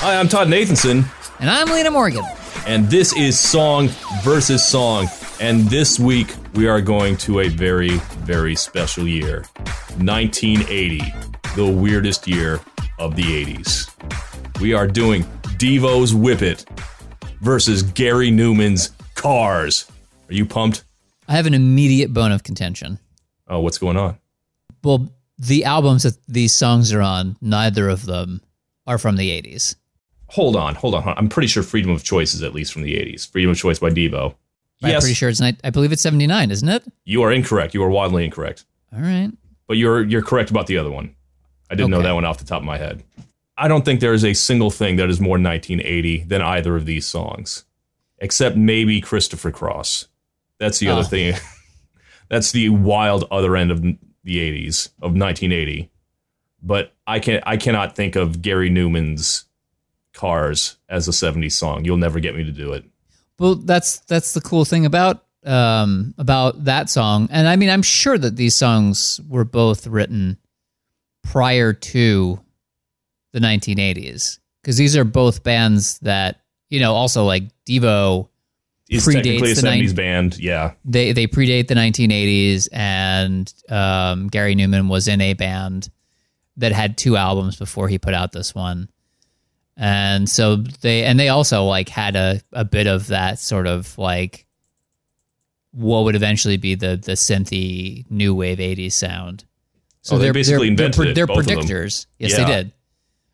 Hi, I'm Todd Nathanson, And I'm Lena Morgan. and this is Song versus Song. And this week, we are going to a very, very special year 1980, the weirdest year of the 80s. We are doing Devo's Whip It versus Gary Numan's Cars. Are you pumped? I have an immediate bone of contention. Oh, what's going on? Well, the albums that these songs are on, neither of them are from the 80s. Hold on, hold on. hold on. I'm pretty sure Freedom of Choice is at least from the 80s. Freedom of Choice by Devo. I'm yes, pretty sure it's, I believe it's 79, isn't it? you are incorrect. You are wildly incorrect. All right. but you're you're correct about the other one. I didn't know that one off the top of my head. I don't think there is a single thing that is more 1980 than either of these songs, except maybe Christopher Cross. That's the Oh. other ah. thing. That's the wild other end of the 80s of 1980. But I can I cannot think of Gary Numan's Cars as a 70s song. You'll never get me to do it. Well, that's that's the cool thing about um about that song. And I mean, I'm sure that these songs were both written prior to the 1980s because these are both bands that, you know, also like Devo Predates technically a the 70s nine- band. Yeah. they they predate the 1980s and um, Gary Numan was in a band that had two albums before he put out this one and so they and they also like had a, a bit of that sort of like what would eventually be the the synthy new wave 80s sound so Oh, they they're basically they're, invented they're, they're both of them. predictors yes Yeah. they did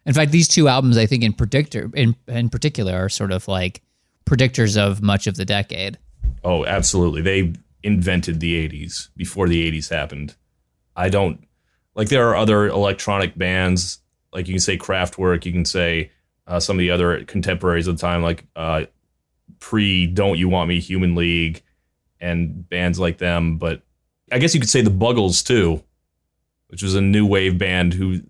in fact these two albums i think in predictor in in particular are sort of like predictors of much of the decade Oh, absolutely. They invented the 80s before the 80s happened. I don't like there are other electronic bands like you can say Kraftwerk, you can say uh, some of the other contemporaries of the time like uh, pre Don't You Want Me Human League and bands like them, but I guess you could say the Buggles too, which was a new wave band who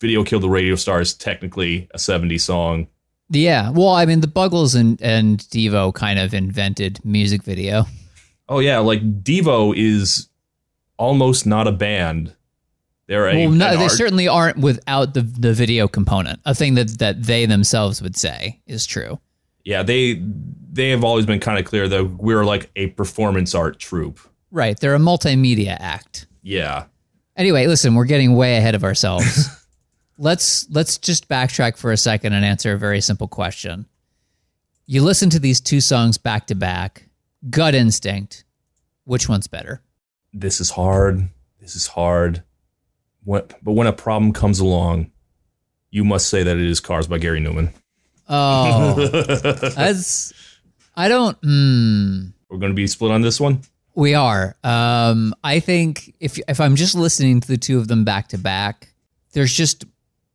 Video Killed the Radio Star is technically a 70s song. Yeah, well, I mean, the Buggles and and Devo kind of invented music video. Oh yeah, like Devo is almost not a band. They're a well, no, they art- certainly aren't without the the video component. A thing that that they themselves would say is true. yeah they they have always been kind of clear that we're like a performance art troupe. Right? They're a multimedia act. Yeah, Anyway, listen, we're getting way ahead of ourselves. let's let's just backtrack for a second and answer a very simple question. You listen to these two songs back to back, gut instinct. Which one's better? this is hard. This is hard. What, but when a problem comes along, you must say that it is "Cars" by Gary Numan. Oh, that's I don't. Hmm. We're going to be split on this one. We are. Um, I think if if I'm just listening to the two of them back to back, there's just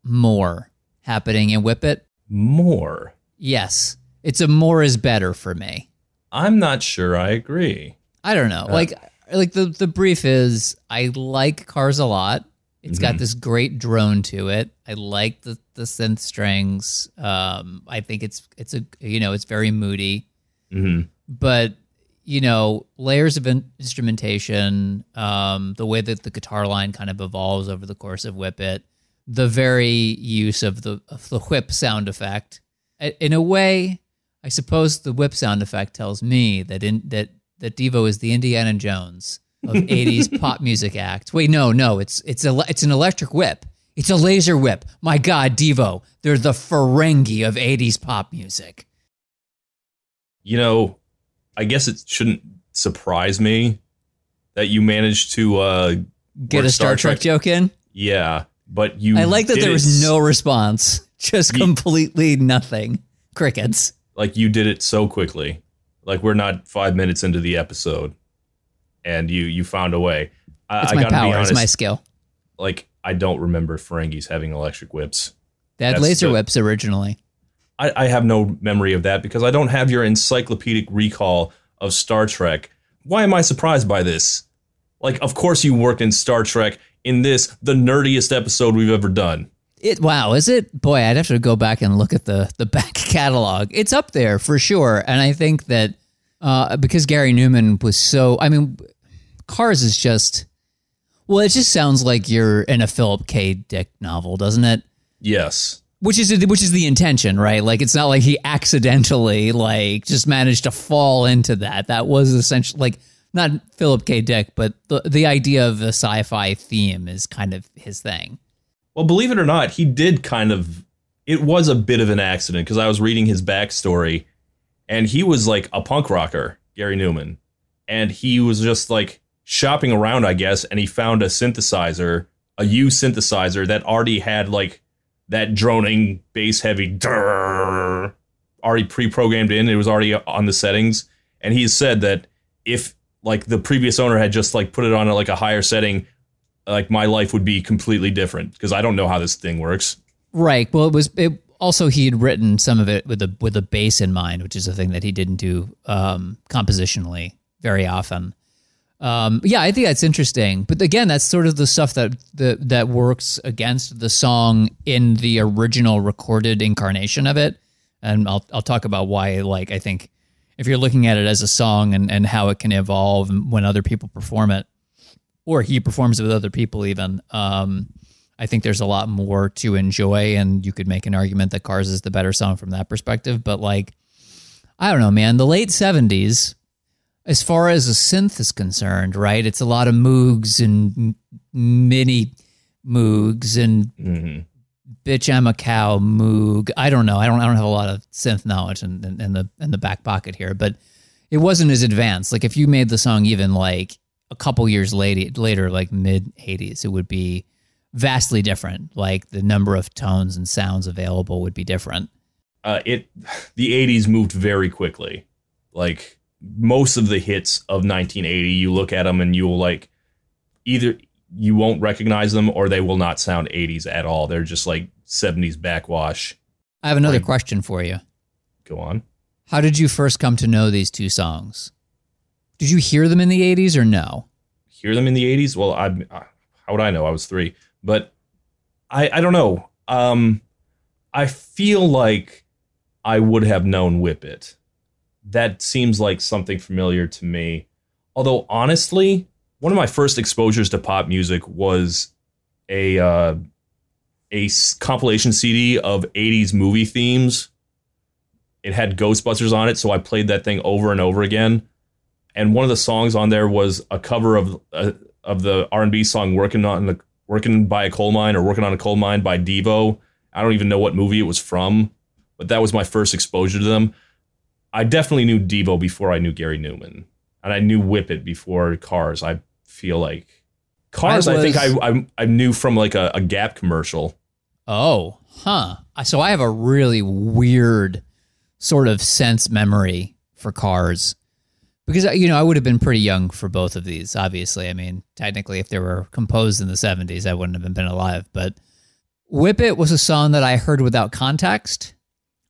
more happening in Whip It. More. Yes, it's a more is better for me. I'm not sure. I agree. I don't know. like like the the brief is I like Cars a lot. It's got this great drone to it. I like the the synth strings. Um, I think it's it's a you know it's very moody. hmm but you know layers of in- instrumentation um, the way that the guitar line kind of evolves over the course of whip it the very use of the of the whip sound effect I- in a way i suppose the whip sound effect tells me that in that that devo is the indiana jones of 80s pop music act wait no no it's it's a it's an electric whip it's a laser whip my god devo they're the ferengi of 80s pop music You know, I guess it shouldn't surprise me that you managed to uh, get a Star, Trek, joke in. Yeah, but you. I like that there was no response, just Ye- completely nothing. Crickets. like you did it so quickly. Like we're not five minutes into the episode, and you you found a way. I, It's I my power. honest. It's my skill. like I don't remember Ferengis having electric whips. They had That's laser the- whips originally. I, I have no memory of that because I don't have your encyclopedic recall of Star Trek. Why am I surprised by this? Like, of course you worked in Star Trek in this, the nerdiest episode we've ever done. It wow, is it? Boy, I'd have to go back and look at the the back catalog. It's up there for sure, and I think that uh, because Gary Numan was so, I mean, Cars is just well, it just sounds like you're in a Philip K. Dick novel, doesn't it? Yes. which is which is the intention, right? Like it's not like he accidentally like just managed to fall into that. That was essentially like not Philip K. Dick, but the the idea of the sci-fi theme is kind of his thing. Well, believe it or not, he did kind of. It was a bit of an accident because I was reading his backstory, and he was like a punk rocker, Gary Numan, and he was just like shopping around, I guess, and he found a synthesizer, a U synthesizer that already had like that droning bass heavy already pre-programmed in. It was already on the settings, and he said that if like the previous owner had just like put it on like a higher setting, like my life would be completely different because I don't know how this thing works. Right. Well, it was it also he had written some of it with a with a bass in mind, which is a thing that he didn't do um, compositionally very often. Um, yeah, I think that's interesting. But again, that's sort of the stuff that that that works against the song in the original recorded incarnation of it. And I'll I'll talk about why. Like, I think if you're looking at it as a song and and how it can evolve when other people perform it, or he performs it with other people, even. Um, I think there's a lot more to enjoy, and you could make an argument that Cars is the better song from that perspective. But like, I don't know, man. The late '70s as far as a synth is concerned, right? It's a lot of Moogs and mini Moogs and mm-hmm. bitch I'm a cow Moog. I don't know. I don't. I don't have a lot of synth knowledge in, in, in, the in the back pocket here, but it wasn't as advanced. Like if you made the song even like a couple years later, later like mid '80s, it would be vastly different. Like the number of tones and sounds available would be different. Uh, it the '80s moved very quickly. Like most of the hits of 1980, you look at them and you'll like either you won't recognize them or they will not sound 80s at all. They're just like 70s backwash. I have another like, question for you. Go on. How did you first come to know these two songs? Did you hear them in the 80s or no? Hear them in the 80s? Well, I how would I know? I was 3. But I I don't know. Um I feel like I would have known Whip It that seems like something familiar to me. Although honestly, one of my first exposures to pop music was a uh, a compilation CD of 80s movie themes. It had Ghostbusters on it, so I played that thing over and over again. And one of the songs on there was a cover of uh, of the R&B song "Working on the Working by a Coal Mine" or "Working on a Coal Mine" by Devo. I don't even know what movie it was from, but that was my first exposure to them. I definitely knew Devo before I knew Gary Numan, and I knew Whip It before Cars. I feel like Cars. I, was, I think I, I, I knew from like a, a Gap commercial. Oh, huh. So I have a really weird sort of sense memory for Cars because you know I would have been pretty young for both of these. Obviously, I mean technically, if they were composed in the '70s, I wouldn't have been alive. But "Whip It" was a song that I heard without context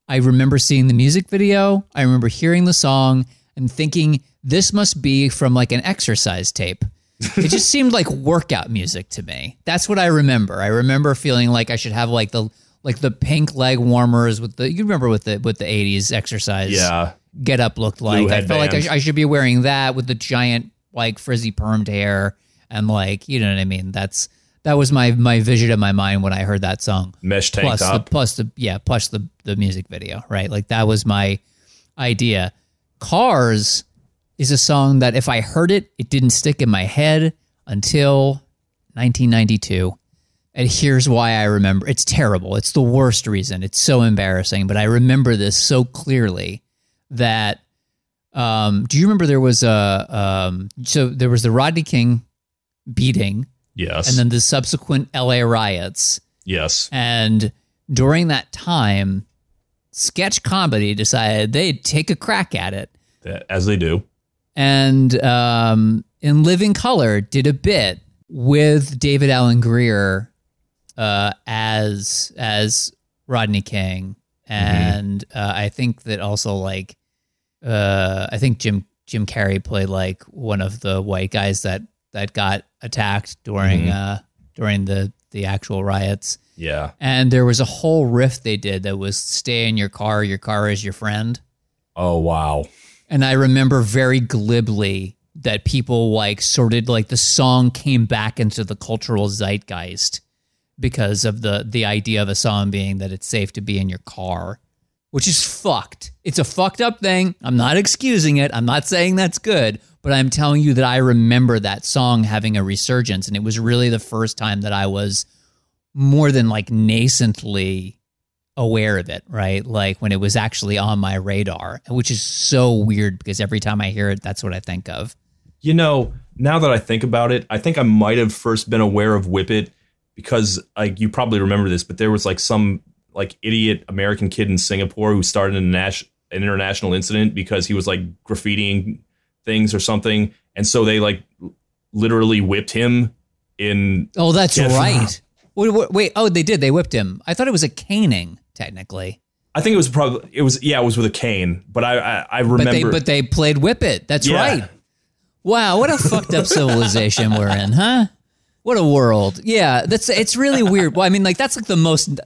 I remember seeing the music video. I remember hearing the song and thinking this must be from like an exercise tape. it just seemed like workout music to me. That's what I remember. I remember feeling like I should have like the like the pink leg warmers with the you remember with the with the 80s exercise yeah get up looked like. I felt like I, sh- I should be wearing that with the giant like frizzy permed hair and like you know what I mean. That's that was my my vision in my mind when I heard that song. Mesh tank plus top. The, plus the yeah, plus the the music video, right? Like that was my idea. Cars is a song that if I heard it, it didn't stick in my head until 1992. And here's why I remember. It's terrible. It's the worst reason. It's so embarrassing, but I remember this so clearly that um, do you remember there was a um, so there was the Rodney King beating Yes. And then the subsequent LA riots. Yes. And during that time, sketch comedy decided they'd take a crack at it. As they do. And um, in Living Color did a bit with David Alan Grier uh, as as Rodney King, mm-hmm. and mm-hmm. uh, I think that also like uh, I think Jim Jim Carrey played like one of the white guys that that got attacked during mm-hmm. uh, during the the actual riots. Yeah, and there was a whole riff they did that was "Stay in your car, your car is your friend." Oh wow! And I remember very glibly that people like sorted like the song came back into the cultural zeitgeist because of the the idea of a song being that it's safe to be in your car, which is fucked. It's a fucked up thing. I'm not excusing it. I'm not saying that's good, but I'm telling you that I remember that song having a resurgence and it was really the first time that I was more than like nascently aware of it, right? Like when it was actually on my radar, which is so weird because every time I hear it, that's what I think of. You know, now that I think about it, I think I might have first been aware of Whip It because like you probably remember this, but there was like some like idiot American kid in Singapore who started an, nas- an international incident because he was like graffitiing things or something, and so they like literally whipped him in. Oh, that's right. Wait, wait, wait, oh, they did. They whipped him. I thought it was a caning, technically. I think it was probably it was yeah it was with a cane, but I I, I remember. But they but they played whip it. That's Yeah. right. Wow, what a fucked up civilization we're in, huh? What a world. Yeah, that's it's really weird. Well, I mean, like that's like the most.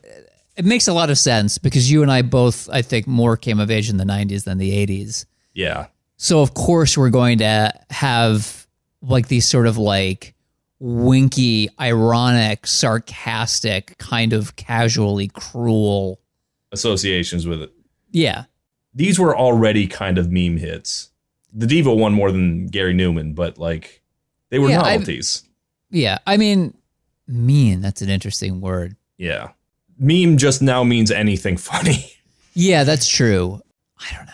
It makes a lot of sense because you and I both, I think, more came of age in the '90s than the '80s. yeah, So of course we're going to have like these sort of like winky, ironic, sarcastic, kind of casually cruel. associations with it. Yeah. These were already kind of meme hits. The Diva won more than Gary Numan, but like they were Yeah, I've- novelties. Yeah. I mean, mean, that's an interesting word. Yeah, meme just now means anything funny. Yeah, that's true. I don't know.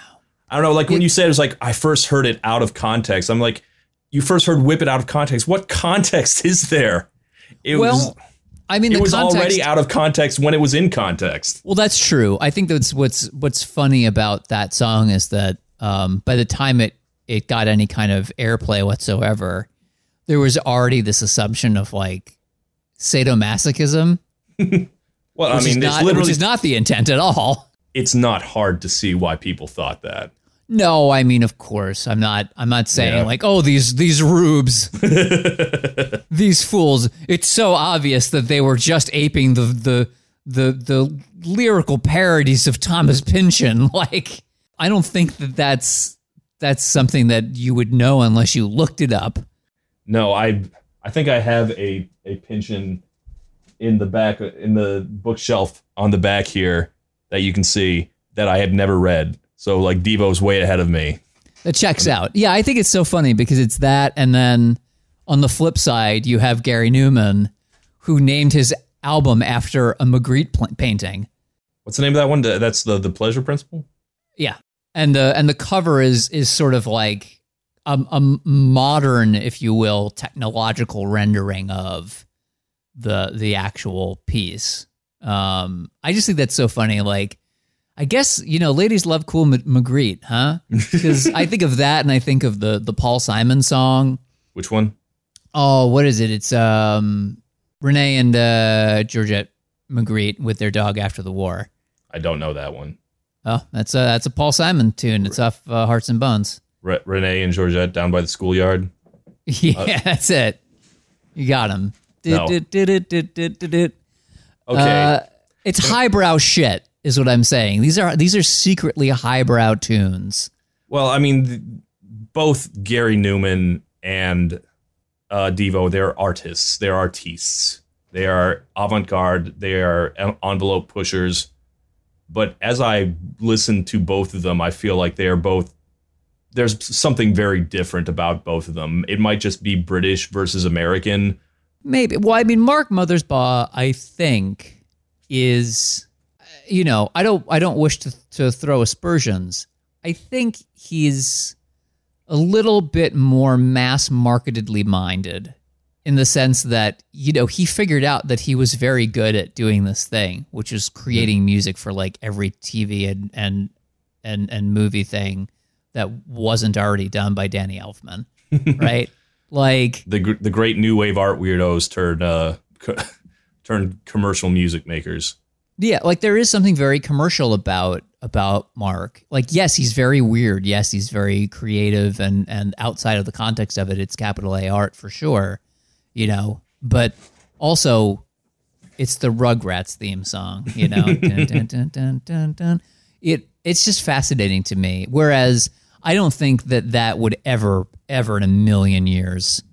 I don't know. Like when you said it was like I first heard it out of context. I'm like, you first heard "Whip It" out of context. What context is there? It well, was I mean, it was context, already out of context when it was in context. Well, that's true. I think that's what's what's funny about that song is that um, by the time it it got any kind of airplay whatsoever, there was already this assumption of like sadomasochism, Well, I mean, not, which is not the intent at all. it's not hard to see why people thought that. No, I mean, of course, I'm not. I'm not saying Yeah. like, oh, these these rubes, these fools. It's so obvious that they were just aping the the the the lyrical parodies of Thomas Pynchon. Like, I don't think that that's that's something that you would know unless you looked it up. No, I I think I have a a Pynchon in the back in the bookshelf on the back here that you can see that I had never read. So like Devo's way ahead of me. That checks out. Yeah, I think it's so funny because it's that, and then on the flip side, you have Gary Numan, who named his album after a Magritte pl- painting. What's the name of that one? That's the the pleasure principle. Yeah, and the and the cover is is sort of like a, a modern, if you will, technological rendering of the the actual piece. Um, I just think that's so funny. Like, I guess you know, ladies love cool M- Magritte, huh? Because I think of that, and I think of the the Paul Simon song. Which one? Oh, what is it? It's um Renee and uh, Georgette Magritte with their dog after the war. I don't know that one. Oh, that's a that's a Paul Simon tune. It's off uh, Hearts and Bones. Re- Renee and Georgette down by the schoolyard. Yeah, that's it. You got him. No. Okay. Okay, it's highbrow shit, is what I'm saying. These are these are secretly highbrow tunes. well, I mean, both Gary Numan and uh, Devo, they're artists. They're artistes. They are avant-garde. They are envelope pushers. But as I listen to both of them, I feel like they are both. There's something very different about both of them. It might just be British versus American. Maybe. Well, I mean, Mark Mothersbaugh, I think, is you know, I don't I don't wish to to throw aspersions. I think he's a little bit more mass marketedly minded in the sense that you know he figured out that he was very good at doing this thing which is creating music for like every tv and and and, and movie thing that wasn't already done by danny elfman right like The the great new wave art weirdos turned uh, co- turned commercial music makers. Yeah, like there is something very commercial about about Mark. Like yes, he's very weird. Yes, he's very creative and and outside of the context of it, it's capital A art for sure, you know. But also it's the Rugrats theme song, you know. dun, dun, dun. It it's just fascinating to me. Whereas I don't think that that would ever ever in a million years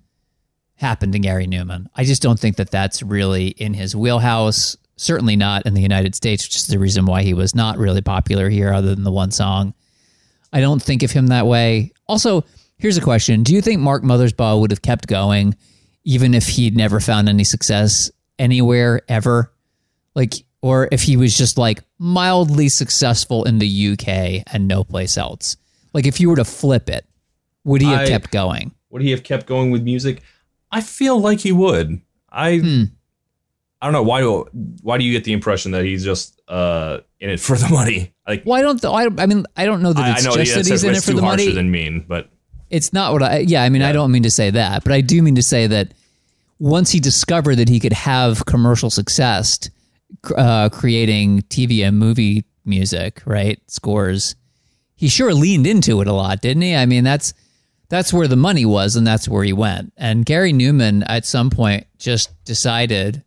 happen to Gary Numan. I just don't think that that's really in his wheelhouse. Certainly not in the United States, which is the reason why he was not really popular here, other than the one song. I don't think of him that way. Also, here's a question Do you think Mark Mothersbaugh would have kept going even if he'd never found any success anywhere ever? Like, or if he was just like mildly successful in the UK and no place else? Like, if you were to flip it, would he have I- kept going? Would he have kept going with music? I feel like he would. I Hmm. I don't know why. do- Why do you get the impression that he's just uh, in it for the money? Like Well, I don't. Th- I, I mean, I don't know that I, I it's know just that's, that he's in it for the money. than mean, but it's not what I. Yeah, I mean, I don't mean to say that, but I do mean to say that once he discovered that he could have commercial success, uh, creating TV and movie music, right, scores, he sure leaned into it a lot, didn't he? I mean, that's that's where the money was, and that's where he went. And Gary Numan, at some point, just decided,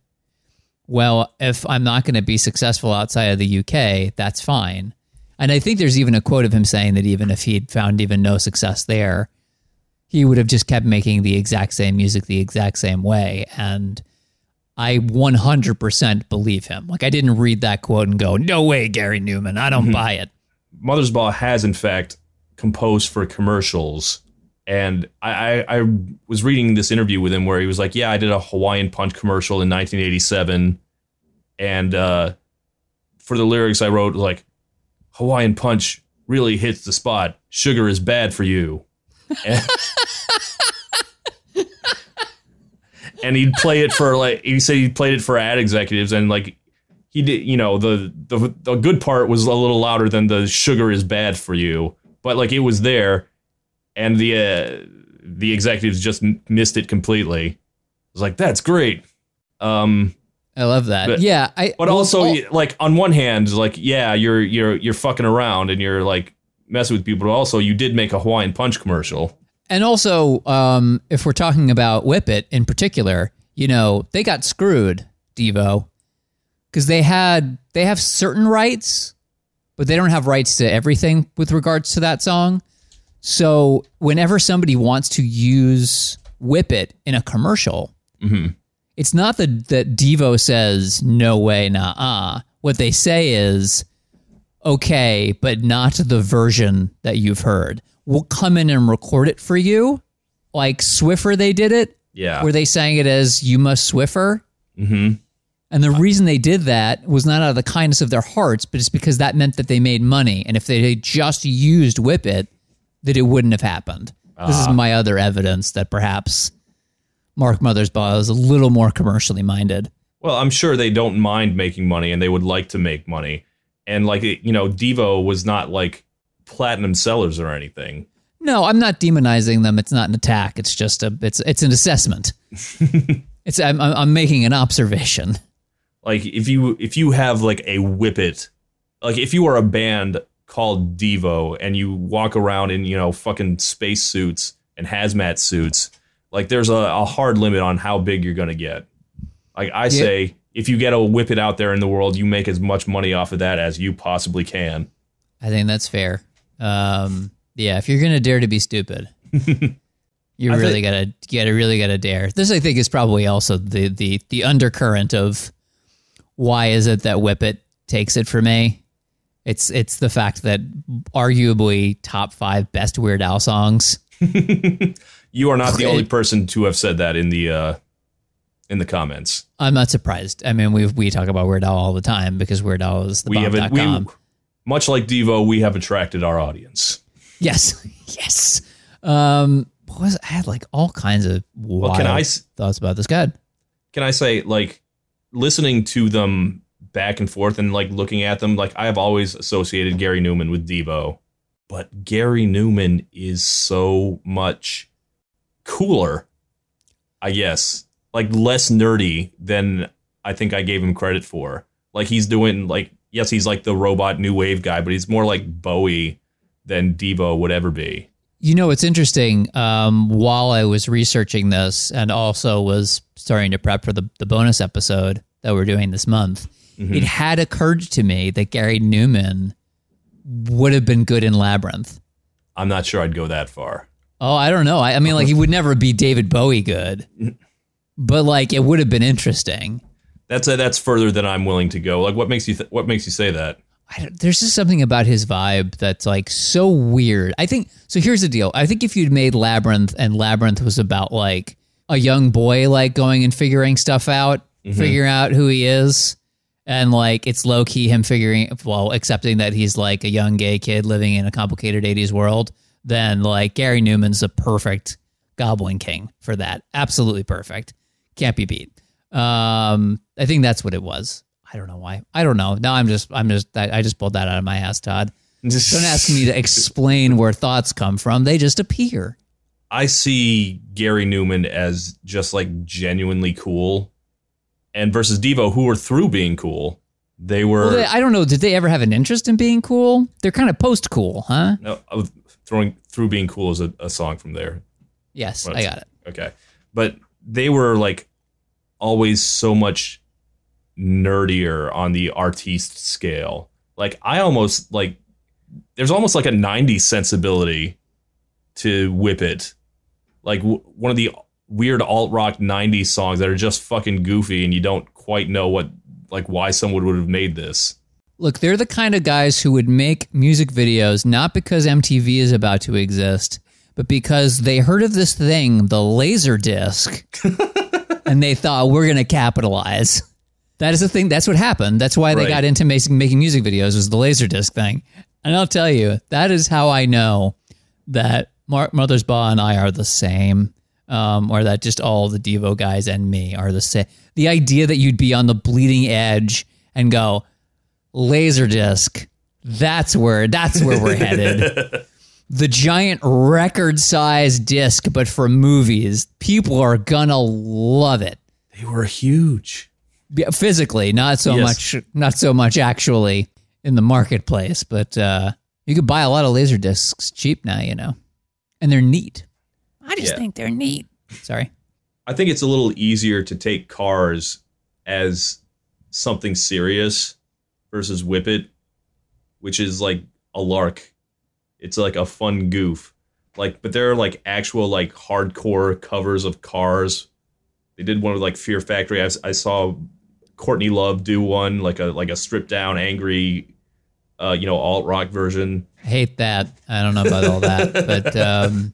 well, if I'm not going to be successful outside of the UK, that's fine. And I think there's even a quote of him saying that even if he'd found even no success there, he would have just kept making the exact same music the exact same way. And I 100% believe him. Like, I didn't read that quote and go, no way, Gary Numan, I don't mm-hmm. buy it. Mothersbaugh has in fact composed for commercials. And I, I, I was reading this interview with him where he was like, "Yeah, I did a Hawaiian Punch commercial in 1987, and uh, for the lyrics I wrote like Hawaiian Punch really hits the spot. Sugar is bad for you." And, and he'd play it for like he said he played it for ad executives and like he did you know the the the good part was a little louder than the sugar is bad for you but like it was there and the uh, the executives just m- missed it completely I was like that's great um I love that. But- yeah. I, but well, also all- like on one hand like yeah you're you're you're fucking around and you're like messing with people but also you did make a Hawaiian punch commercial And also, um, if we're talking about Whip It in particular, you know, they got screwed, Devo, because they had they have certain rights, but they don't have rights to everything with regards to that song. So whenever somebody wants to use Whip It in a commercial, Mhm. it's not that that Devo says no way, nah, uh. What they say is okay, but not the version that you've heard. We'll come in and record it for you, like Swiffer. They did it yeah where they sang it as "You Must Swiffer." mm-hmm. And the uh, reason they did that was not out of the kindness of their hearts, but it's because that meant that they made money. And if they had just used Whip It, that it wouldn't have happened. This is ah. my other evidence that perhaps Mark Mothersbaugh is a little more commercially minded. Well, I'm sure they don't mind making money and they would like to make money. And like you know, Devo was not like platinum sellers or anything. No, I'm not demonizing them. It's not an attack. It's just a it's it's an assessment. it's I'm I'm I'm making an observation. Like if you if you have like a Whip It, like if you are a band called Devo and you walk around in you know fucking space suits and hazmat suits, like there's a, a hard limit on how big you're gonna get. Like I say, if you get a Whip It out there in the world, you make as much money off of that as you possibly can. I think that's fair. Um, yeah, if you're gonna dare to be stupid, you I really gotta you gotta really gotta dare. This I think is probably also the the the undercurrent of why is it that Whip It takes it for me. It's it's the fact that arguably top five best Weird Al songs. You are not the only person to have said that in the uh, in the comments. I'm not surprised. I mean, we we talk about Weird Al all the time because Weird Al is the we have we much like Devo, we have attracted our audience. Yes, yes. Um, what was I had like all kinds of wild Well, can I thoughts about this? God, can I say like listening to them back and forth and like looking at them like I have always associated Gary Numan with Devo, but Gary Numan is so much cooler. I guess like less nerdy than I think I gave him credit for. Like he's doing like yes, he's like the robot new wave guy, but he's more like Bowie than Devo would ever be. You know it's interesting. Um, while I was researching this and also was starting to prep for the the bonus episode that we're doing this month, Mm-hmm. it had occurred to me that Gary Numan would have been good in Labyrinth. I'm not sure I'd go that far. Oh, I don't know. I, I mean, like he would never be David Bowie good, but like it would have been interesting. That's a, that's further than I'm willing to go. Like, what makes you th- what makes you say that? There's just something about his vibe that's like so weird. I think so. Here's the deal. I think if you'd made Labyrinth and Labyrinth was about like a young boy like going and figuring stuff out, figuring out who he is, and like it's low key him figuring well accepting that he's like a young gay kid living in a complicated 80s world, then like Gary Numan's a perfect Goblin King for that. Absolutely perfect. Can't be beat. Um, I think that's what it was. I don't know why. I don't know. Now I'm just I'm just I, I just pulled that out of my ass, Todd. Don't ask me to explain where thoughts come from. They just appear. I see Gary Numan as just like genuinely cool, and versus Devo, who were through being cool. They were Well, they, I don't know. Did they ever have an interest in being cool? They're kind of post cool, huh? no, throwing through being cool is a, a song from there. Yes, I got it. Okay. But they were like always so much nerdier on the artiste scale. Like I almost like there's almost like a 90s sensibility to Whip It. Like w- one of the weird alt rock 90s songs that are just fucking goofy and you don't quite know what like why someone would have made this. Look, they're the kind of guys who would make music videos not because MTV is about to exist, but because they heard of this thing, the laser disc, and they thought we're going to capitalize. That is the thing. That's what happened. That's why they Right. got into making making music videos was the laser disc thing. And I'll tell you, that is how I know that Mark Mothersbaugh and I are the same, um, or that just all the Devo guys and me are the same. The idea that you'd be on the bleeding edge and go, Laserdisc. That's where that's where we're headed. The giant record size disc, but for movies. People are gonna love it. They were huge. Yeah, Physically, not so Yes. much not so much actually in the marketplace, but uh, you could buy a lot of laser discs cheap now, you know. And they're neat. I just Yeah. think they're neat. Sorry. I think it's a little easier to take Cars as something serious versus Whip It, which is like a lark. It's like a fun goof. Like, but there are like actual like hardcore covers of Cars. They did one with like Fear Factory. I, I saw Courtney Love do one like a like a stripped down angry, uh, you know, alt rock version. I hate that. I don't know about all that, but um,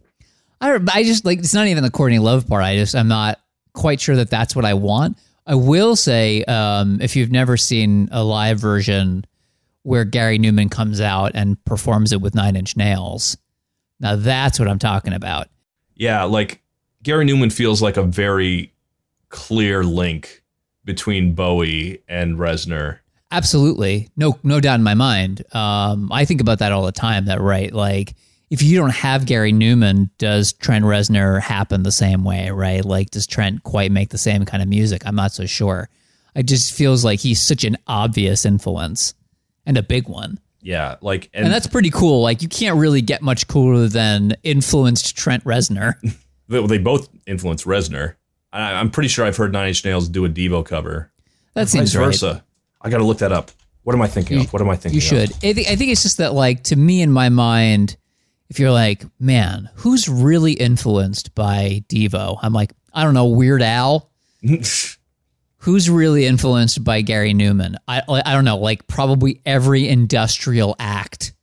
I I just like it's not even the Courtney Love part. I just I'm not quite sure that that's what I want. I will say, um, if you've never seen a live version where Gary Numan comes out and performs it with Nine Inch Nails, now that's what I'm talking about. Yeah, like Gary Numan feels like a very clear link between Bowie and Reznor. Absolutely, no, no doubt in my mind. Um, I think about that all the time. That right, like if you don't have Gary Numan, does Trent Reznor happen the same way? Right, like does Trent quite make the same kind of music? I'm not so sure. It just feels like he's such an obvious influence and a big one, Yeah, like and, and that's pretty cool. Like you can't really get much cooler than influenced Trent Reznor. they, they both influence Reznor. I, I'm pretty sure I've heard Nine Inch Nails do a Devo cover. That Vice seems right. versa. I got to look that up. What am I thinking of? What am I thinking? Of? You should. I, think I think it's just that, like, to me in my mind, if you're like, man, who's really influenced by Devo? I'm like, I don't know, Weird Al. Who's really influenced by Gary Numan? I I don't know, like probably every industrial act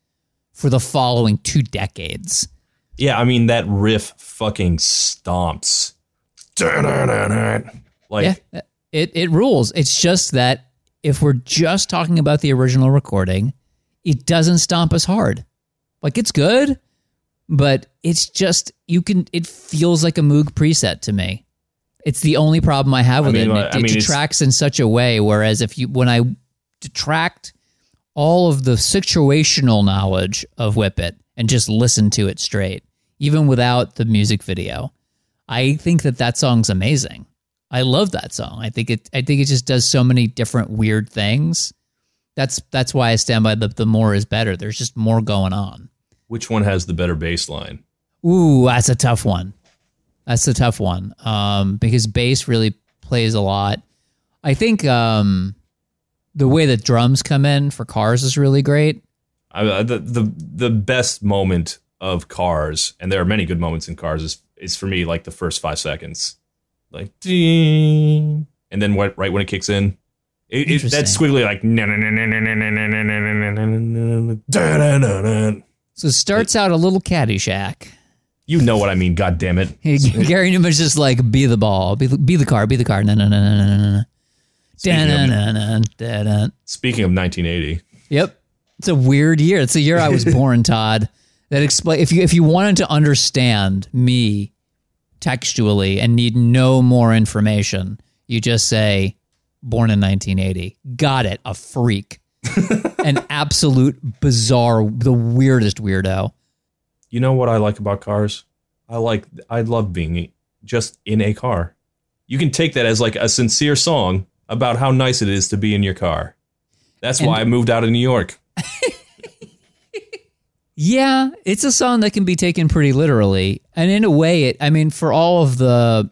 for the following two decades. yeah, I mean that riff fucking stomps. Like Yeah, it it rules. It's just that if we're just talking about the original recording, it doesn't stomp as hard. Like it's good, but it's just you can. It feels like a Moog preset to me. It's the only problem I have with mean, it. It, I mean, it's- detracts in such a way. Whereas if you when I detract all of the situational knowledge of Whip It and just listen to it straight, even without the music video, I think that that song's amazing. I love that song. I think it. I think it just does so many different weird things. That's that's why I stand by the the more is better. There's just more going on. which one has the better bass line? Ooh, that's a tough one. That's a tough one. Um, because bass really plays a lot. I think um, the way that drums come in for cars is really great. I, the the the best moment of Cars, and there are many good moments in Cars, is is for me like the first five seconds, like ding, and then what, right when it kicks in, it, it, that squiggly like so it starts out a little Caddyshack. You know what I mean? God damn it! Gary Numan's just like be the ball, be, be the car, be the car. Speaking, of, Speaking of 1980. Yep. It's a weird year. It's the year I was born, Todd. That explain if you if you wanted to understand me textually and need no more information, you just say born in 1980. Got it. A freak. An absolute bizarre, the weirdest weirdo. you know what I like about cars? I like I love being just in a car. You can take that as like a sincere song about how nice it is to be in your car. That's why I moved out of New York. Yeah, it's a song that can be taken pretty literally. And in a way, it, I mean, for all of the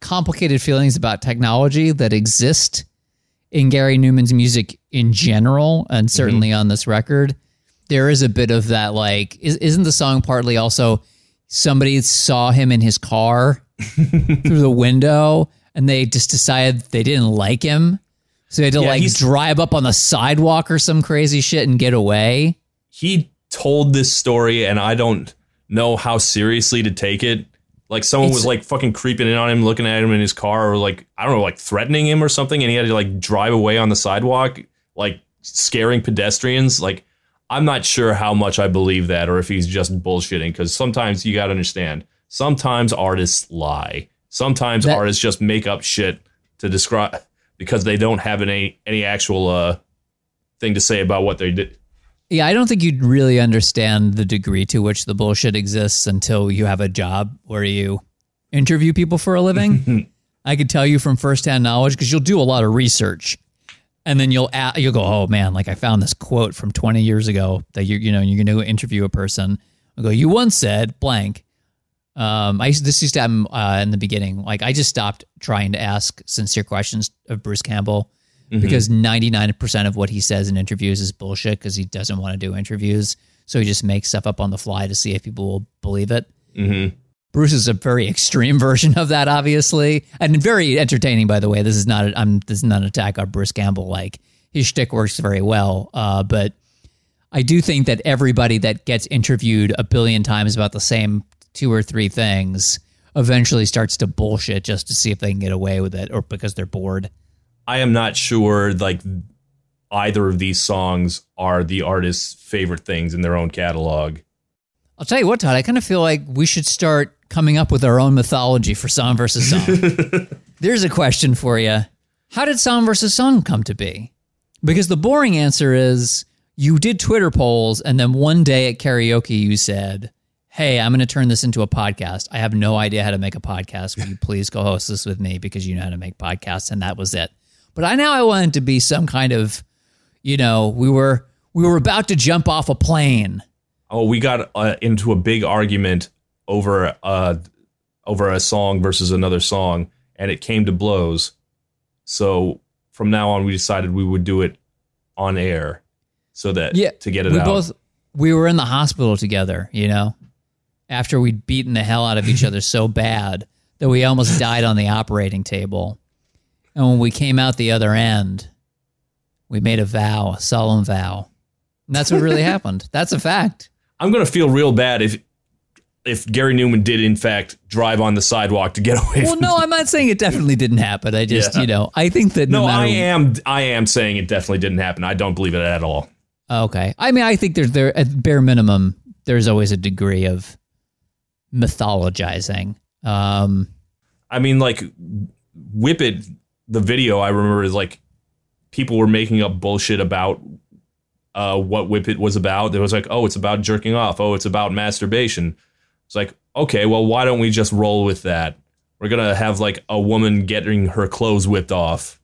complicated feelings about technology that exist in Gary Numan's music in general, and mm-hmm. certainly on this record, there is a bit of that like, is, isn't the song partly also somebody saw him in his car through the window and they just decided they didn't like him? So they had to Yeah, like drive up on the sidewalk or some crazy shit and get away. He told this story and I don't know how seriously to take it. Like someone It's- was like fucking creeping in on him, looking at him in his car or like I don't know, like threatening him or something and he had to like drive away on the sidewalk, like scaring pedestrians. Like I'm not sure how much I believe that or if he's just bullshitting because sometimes you got to understand. Sometimes artists lie. Sometimes That- artists just make up shit to describe because they don't have any any actual uh thing to say about what they did. Yeah, I don't think you'd really understand the degree to which the bullshit exists until you have a job where you interview people for a living. I could tell you from firsthand knowledge because you'll do a lot of research, and then you'll a- you'll go, "Oh man, like I found this quote from 20 years ago that you you know you're going to interview a person." I go, "You once said blank." Um, I used, this used to happen uh, in the beginning. Like I just stopped trying to ask sincere questions of Bruce Campbell because 99% of what he says in interviews is bullshit because he doesn't want to do interviews. So he just makes stuff up on the fly to see if people will believe it. Mm-hmm. Bruce is a very extreme version of that, obviously, and very entertaining. By the way, this is not a, I'm this is not an attack on Bruce Campbell. Like his shtick works very well, uh, but I do think that everybody that gets interviewed a billion times about the same two or three things eventually starts to bullshit just to see if they can get away with it or because they're bored. I am not sure like either of these songs are the artist's favorite things in their own catalog. I'll tell you what, Todd. I kind of feel like we should start coming up with our own mythology for song versus song. There's a question for you. How did song versus song come to be? Because the boring answer is you did Twitter polls, and then one day at karaoke, you said, Hey, I'm going to turn this into a podcast. I have no idea how to make a podcast. Will you please co host this with me because you know how to make podcasts? And that was it. But I now I wanted to be some kind of, you know, we were we were about to jump off a plane. Oh, we got uh, into a big argument over uh over a song versus another song, and it came to blows. So from now on, we decided we would do it on air, so that Yeah, to get it we out. both we were in the hospital together you know after we'd beaten the hell out of each other so bad that we almost died on the operating table and when we came out the other end we made a vow a solemn vow and that's what really happened that's a fact I'm gonna feel real bad if if Gary Numan did in fact drive on the sidewalk to get away. well from no i'm not saying it definitely didn't happen i just Yeah. you know i think that no, No, I am. I am saying it definitely didn't happen. I don't believe it at all. okay i mean i think there's there at bare minimum there's always a degree of mythologizing um I mean, like Whip It, the video I remember is like people were making up bullshit about uh, what Whip It was about. It was like, oh, it's about jerking off. Oh, it's about masturbation. It's like, okay, well, why don't we just roll with that? We're gonna have like a woman getting her clothes whipped off,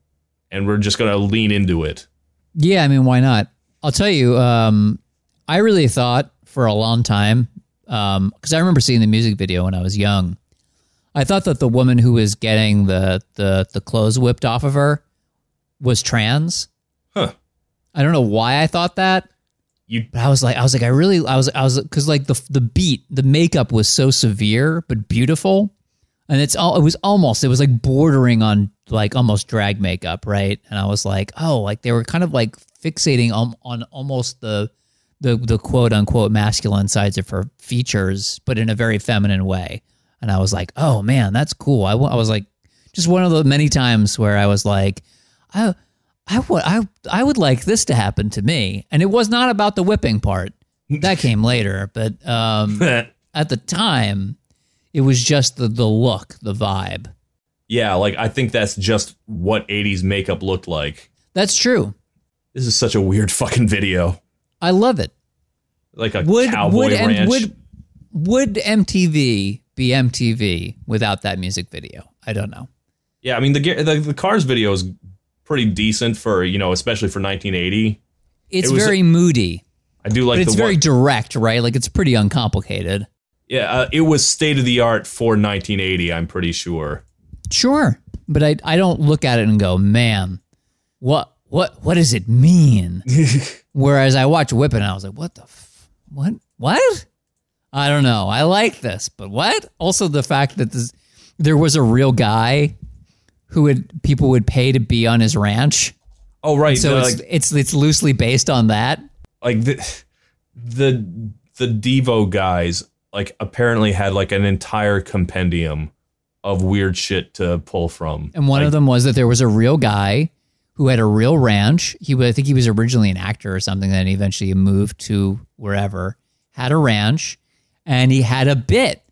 and we're just gonna lean into it. Yeah, I mean, why not? I'll tell you, um, I really thought for a long time, because I remember seeing the music video when I was young. I thought that the woman who was getting the, the, the clothes whipped off of her was trans. Huh. I don't know why I thought that. you But I was like, I was like, I really, I was, I was, because like the the beat, the makeup was so severe but beautiful, and it's all, it was almost, it was like bordering on like almost drag makeup, right? And I was like, oh, like they were kind of like fixating on on almost the the the quote unquote masculine sides of her features, but in a very feminine way. And I was like, oh man, that's cool. I, I was like, just one of the many times where I was like, I I would I I would like this to happen to me. And it was not about the whipping part. That came later, but um, at the time, it was just the the look, the vibe. yeah, like I think that's just what 80s makeup looked like. That's true. This is such a weird fucking video. I love it. Like a Would cowboy would ranch. and would would MTV be MTV without that music video? I don't know. yeah, I mean the, the the Cars video is pretty decent for, you know, especially for 1980. It's It was- very moody, I do like but it's very one, direct, right? Like it's pretty uncomplicated. Yeah, uh, it was state of the art for 1980, I'm pretty sure. Sure, but I I don't look at it and go, man, what what what does it mean? Whereas I watch Whip and I was like, what the f- what what? I don't know. I like this, but what? Also, the fact that this there was a real guy who would people would pay to be on his ranch, Oh right, so the, it's, like it's it's loosely based on that. like the the the Devo guys like apparently had like an entire compendium of weird shit to pull from. And one Like, of them was that there was a real guy who had a real ranch. He, I think he was originally an actor or something. Then eventually moved to wherever, had a ranch, and he had a bit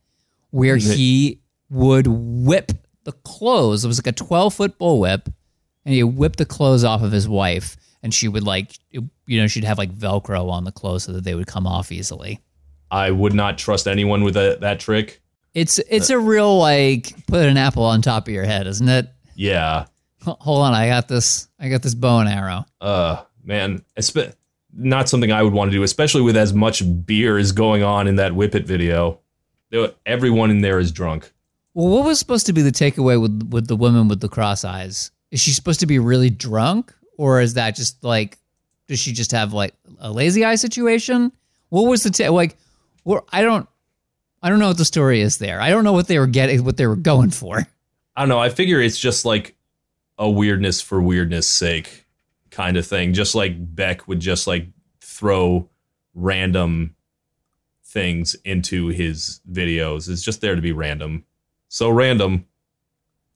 where he would whip the clothes. It was like a twelve foot bull whip, and he whipped the clothes off of his wife, and she would like, you know, she'd have like Velcro on the clothes so that they would come off easily. I would not trust anyone with that that trick. It's it's a real like put an apple on top of your head, isn't it? Yeah. Hold on, I got this. I got this bow and arrow. Uh man, espe- not something I would want to do, especially with as much beer as going on in that Whip It video. Everyone in there is drunk. Well, what was supposed to be the takeaway with with the woman with the cross eyes? Is she supposed to be really drunk, or is that just like, does she just have like a lazy eye situation? What was the ta- like? Well, I don't, I don't know what the story is there. I don't know what they were getting, what they were going for. I don't know. I figure it's just like a weirdness for weirdness sake kind of thing. Just like Beck would just like throw random things into his videos. It's just there to be random. So random.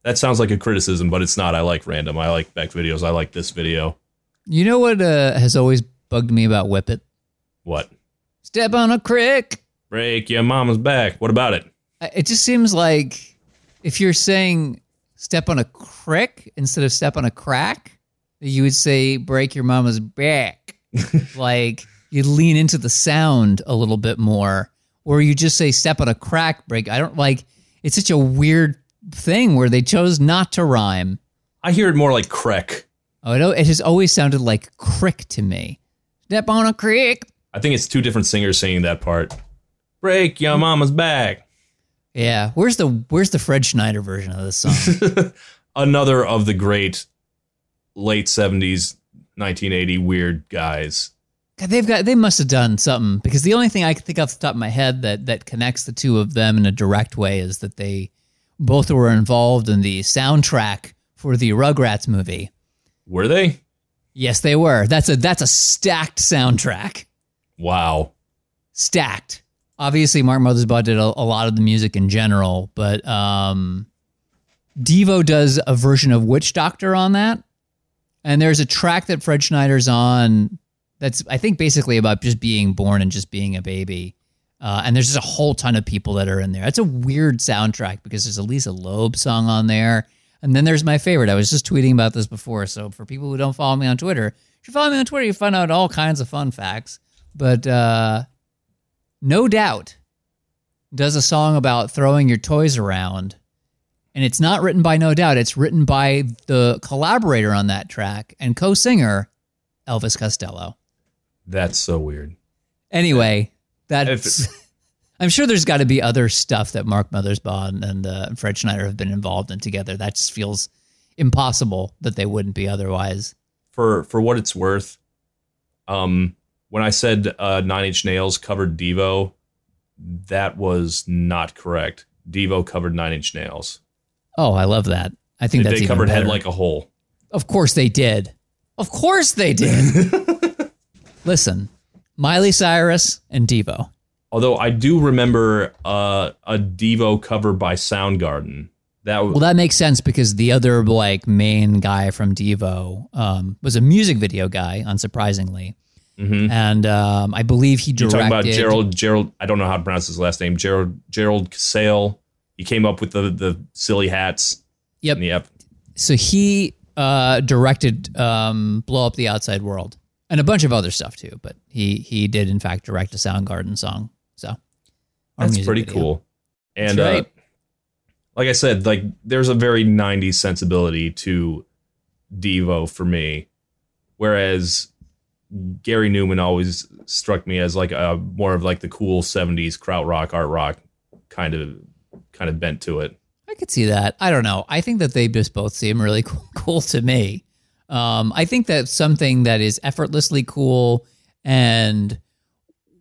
That sounds like a criticism, but it's not. I like random. I like Beck videos. I like this video. You know what uh, has always bugged me about Whip It? What? Step on a crick. Break your mama's back. What about it? It just seems like if you're saying step on a crick instead of step on a crack, you would say break your mama's back. like you lean into the sound a little bit more, or you just say step on a crack, break. I don't like. It's such a weird thing where they chose not to rhyme. I hear it more like Krek. Oh, it, it has always sounded like crick to me. Step on a crick. I think it's two different singers singing that part. Break your mama's back. Yeah, where's the where's the Fred Schneider version of this song? Another of the great late 70s, 1980 weird guys. God, they've got they must have done something because the only thing I can think off the top of my head that that connects the two of them in a direct way is that they both were involved in the soundtrack for the Rugrats movie. Were they? Yes, they were. That's a that's a stacked soundtrack. Wow. Stacked. Obviously, Mark Mothersbaugh did a, a lot of the music in general, but um, Devo does a version of Witch Doctor on that. And there's a track that Fred Schneider's on that's, I think, basically about just being born and just being a baby. Uh, and there's just a whole ton of people that are in there. That's a weird soundtrack because there's a Lisa Loeb song on there. And then there's my favorite. I was just tweeting about this before. So for people who don't follow me on Twitter, if you follow me on Twitter, you find out all kinds of fun facts. But uh, no doubt does a song about throwing your toys around. And it's not written by No Doubt. It's written by the collaborator on that track and co singer, Elvis Costello. That's so weird. Anyway, that's. I'm sure there's got to be other stuff that Mark Mothersbaugh and, uh, Fred Schneider have been involved in together. That just feels impossible that they wouldn't be otherwise. For for what it's worth, um when I said uh, Nine Inch Nails covered Devo, that was not correct. Devo covered Nine Inch Nails. Oh, I love that. I think They that's even covered Head. Like a Hole. Of course they did. Of course they did. Listen, Miley Cyrus and Devo. Although I do remember uh, a Devo cover by Soundgarden. That Well, that makes sense because the other like main guy from Devo um, was a music video guy, unsurprisingly, Mhm. and um, I believe he You're directed. talking about Gerald. Gerald. I don't know how to pronounce his last name. Gerald. Gerald Sale. He came up with the the silly hats. Yep. Yep. So he uh, directed um, "Blow Up the Outside World" and a bunch of other stuff too. But he he did in fact direct a Soundgarden song. So That's pretty video. cool. And right. uh, like I said, like there's a very '90s sensibility to Devo for me, whereas Gary Numan always struck me as like a more of like the cool '70s krautrock, art rock kind of kind of bent to it. I could see that. I don't know. I think that they just both seem really cool, cool to me. Um, I think that something that is effortlessly cool and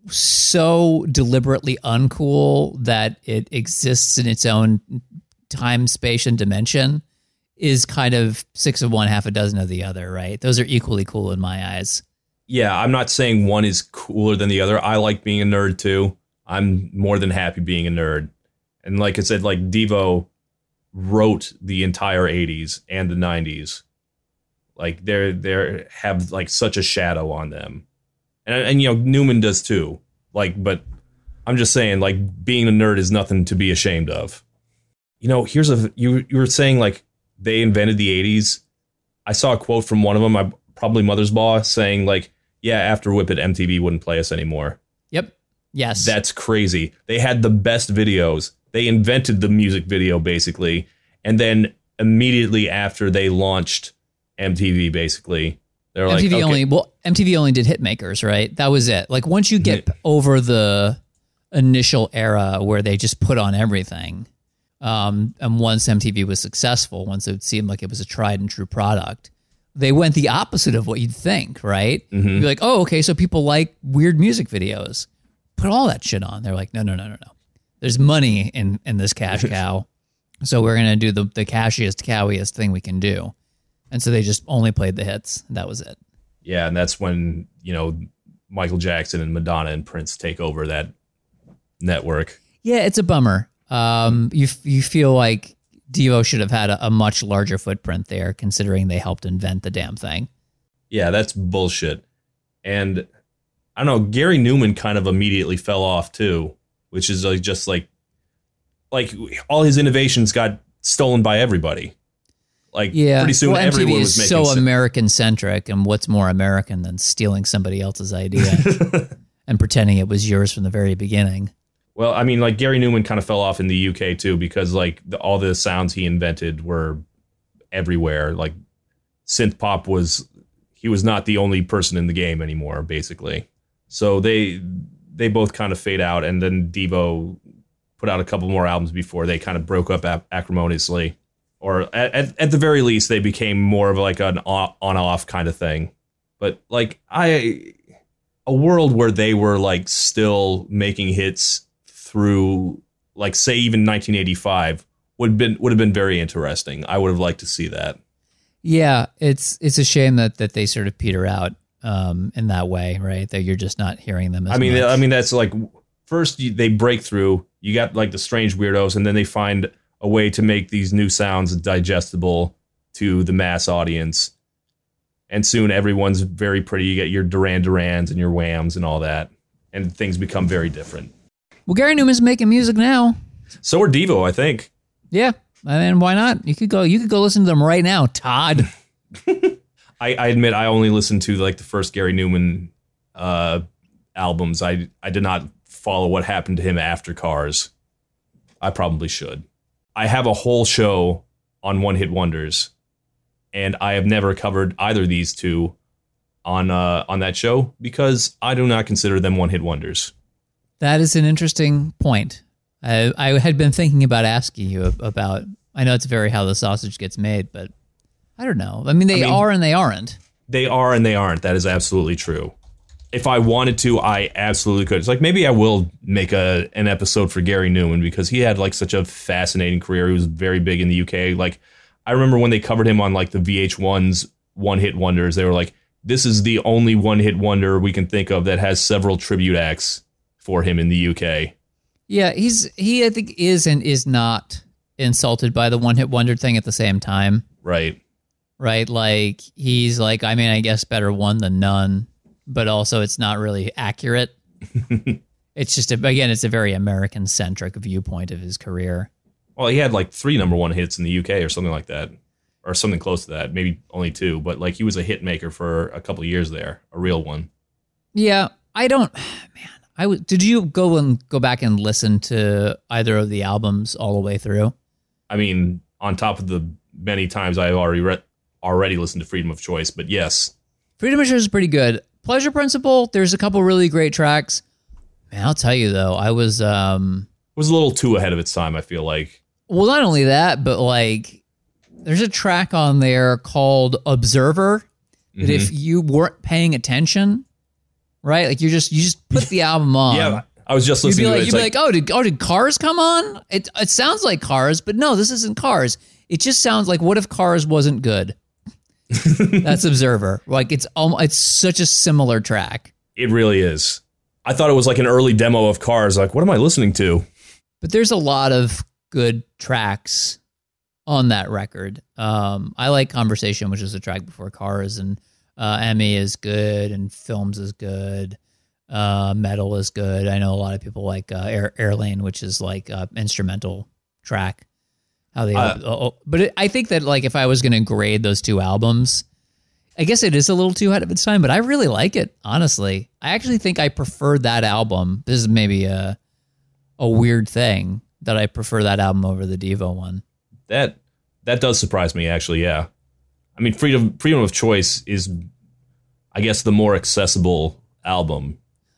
so deliberately uncool that it exists in its own time, space, and dimension is kind of six of one, half a dozen of the other, right? Those are equally cool in my eyes. Yeah, I'm not saying one is cooler than the other. I like being a nerd too. I'm more than happy being a nerd. And like I said, like Devo wrote the entire 80s and the 90s. Like they're they have like such a shadow on them. And and you know Numan does too. Like but I'm just saying like being a nerd is nothing to be ashamed of. You know, here's a you you were saying like they invented the 80s. I saw a quote from one of them, I probably Mothersbaugh, saying like, "Yeah, after Whip It, MTV wouldn't play us anymore." Yep. Yes. That's crazy. They had the best videos. They invented the music video basically, and then immediately after they launched MTV, basically they're like, MTV okay, only well MTV only did hit makers, right? That was it. Like once you get over the initial era where they just put on everything, um, and once MTV was successful, once it seemed like it was a tried and true product, they went the opposite of what you'd think, right? Mm-hmm. You'd be like, oh, okay, so people like weird music videos. Put all that shit on. They're like, no, no, no, no, no. There's money in in this cash cow, so we're gonna do the the cashiest, cowiest thing we can do. And so they just only played the hits. That was it. yeah, and that's when you know Michael Jackson and Madonna and Prince take over that network. Yeah, it's a bummer. Um, you you feel like Devo should have had a, a much larger footprint there, considering they helped invent the damn thing. Yeah, that's bullshit. And I don't know, Gary Numan kind of immediately fell off too, which is like just like like all his innovations got stolen by everybody. Like Yeah, pretty soon well, everyone MTV was is making so American centric, and what's more American than stealing somebody else's idea and pretending it was yours from the very beginning? Well, I mean, like Gary Numan kind of fell off in the UK too because like the, all the sounds he invented were everywhere. Like synth pop was he was not the only person in the game anymore, basically. So they they both kind of fade out, and then Devo put out a couple more albums before they kind of broke up ac- acrimoniously, or at, at, at the very least they became more of like an on off kind of thing. But like I a world where they were like still making hits through like say even 1985 would been would have been very interesting. I would have liked to see that. Yeah, it's it's a shame that that they sort of peter out um, in that way, right? That you're just not hearing them. As I mean, much. I mean that's like first you, they break through. You got like the strange weirdos, and then they find a way to make these new sounds digestible to the mass audience. And soon everyone's very pretty. You get your Duran Durans and your Whams and all that, and things become very different. well, Gary Numan's making music now. So are Devo, I think. Yeah, I mean, why not? You could go. You could go listen to them right now, Todd. I, I admit I only listened to like the first Gary Numan uh, albums. I I did not follow what happened to him after Cars. I probably should. I have a whole show on one hit wonders, and I have never covered either of these two on uh, on that show because I do not consider them one hit wonders. That is an interesting point. I, I had been thinking about asking you about. I know it's very how the sausage gets made, but I don't know. I mean, they I mean- are and they aren't. They are and they aren't. That is absolutely true. if I wanted to, I absolutely could. It's like maybe I will make a an episode for Gary Numan because he had like such a fascinating career. He was very big in the UK. Like I remember when they covered him on like the VH1's One Hit Wonders, they were like, "This is the only one hit wonder we can think of that has several tribute acts for him in the UK." Yeah, he's he I think is and is not insulted by the one hit wonder thing at the same time. Right. Right? Like he's like, I mean, I guess better one than none, but also it's not really accurate. it's just a, again, it's a very American centric viewpoint of his career. Well, he had like three number one hits in the UK or something like that, or something close to that. Maybe only two, but like he was a hit maker for a couple of years there, a real one. Yeah, I don't, man. I w- did you go and go back and listen to either of the albums all the way through? I mean, on top of the many times I've already read, already listened to Freedom of Choice, but yes, Freedom of Choice is pretty good. Pleasure Principle, there's a couple really great tracks. Man, I'll tell you though, I was um it was a little too ahead of its time. I feel like. well, not only that, but like there's a track on there called Observer that if you weren't paying attention, right? Like you just you just put the album on. Yeah, I was just You'd be listening like, it. you'd It's be like, like, oh, did oh did Cars come on? It it sounds like Cars, but no, this isn't Cars. It just sounds like what if Cars wasn't good? That's Observer. Like it's almost it's such a similar track. it really is. I thought it was like an early demo of Cars. Like, what am I listening to? But there's a lot of good tracks on that record. Um, I like Conversation, which is the track before Cars, and uh, Emmy is good, and Films is good. Uh, Metal is good. I know a lot of people like uh, Air Airlane, which is like a instrumental track. How they, Uh, oh, but it, I think that like if I was going to grade those two albums, I guess it is a little too ahead of its time, but I really like it. Honestly, I actually think I prefer that album. This is maybe a a weird thing that I prefer that album over the Devo one. That that does surprise me. Actually, yeah. I mean, freedom freedom of choice is, I guess, the more accessible album.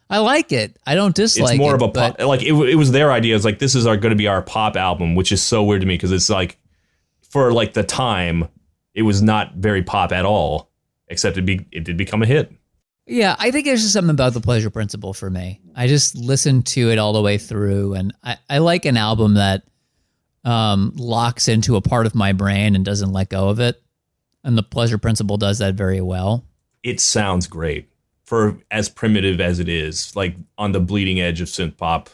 I like it. I don't dislike. It. It's more it, of a pop. Like it, it was their idea. It's like this is our going to be our pop album, which is so weird to me because it's like for like the time, it was not very pop at all. Except it be it did become a hit. Yeah, I think there's just something about the pleasure principle for me. I just listen to it all the way through, and I, I like an album that um, locks into a part of my brain and doesn't let go of it. And the pleasure principle does that very well. It sounds great for as primitive as it is. Like on the bleeding edge of synth pop,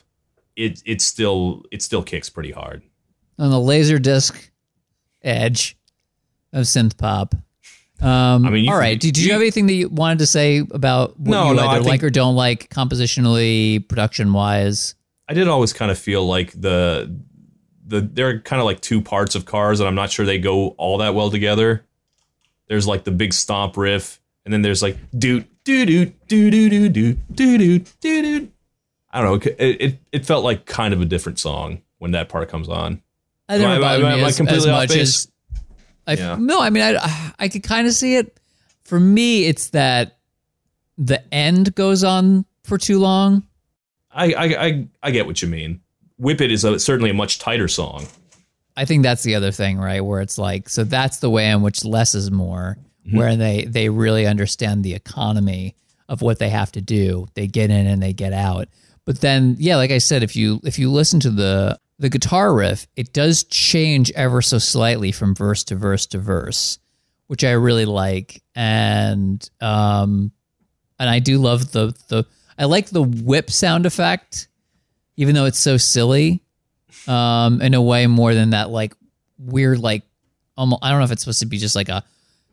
it it still it still kicks pretty hard. On the laser disc edge of synth pop. Um, I mean, all can- Did, did you, you- have anything that you wanted to say about what No, you no, I either think- like or don't like compositionally, production wise? I did always kind of feel like the the there are kind of like two parts of cars and I'm not sure they go all that well together. There's like the big stomp riff and then there's like doot doo doot doo doo doo doo doo doot doo doot. I don't know. It, it it felt like kind of a different song when that part comes on. I don't Am I- know am I- about am me I as, completely as off much base? as I, Yeah. no. I mean, I I could kind of see it. For me, it's that the end goes on for too long. I I I, I get what you mean. Whip It is a, certainly a much tighter song. I think that's the other thing, right? Where it's like, so that's the way in which less is more, where they they really understand the economy of what they have to do. They get in and they get out. But then, yeah, like I said, if you if you listen to the the guitar riff, it does change ever so slightly from verse to verse to verse, which I really like. And um, and I do love the the I like the whip sound effect, even though it's so silly um, in a way more than that like weird like almost I don't know if it's supposed to be just like a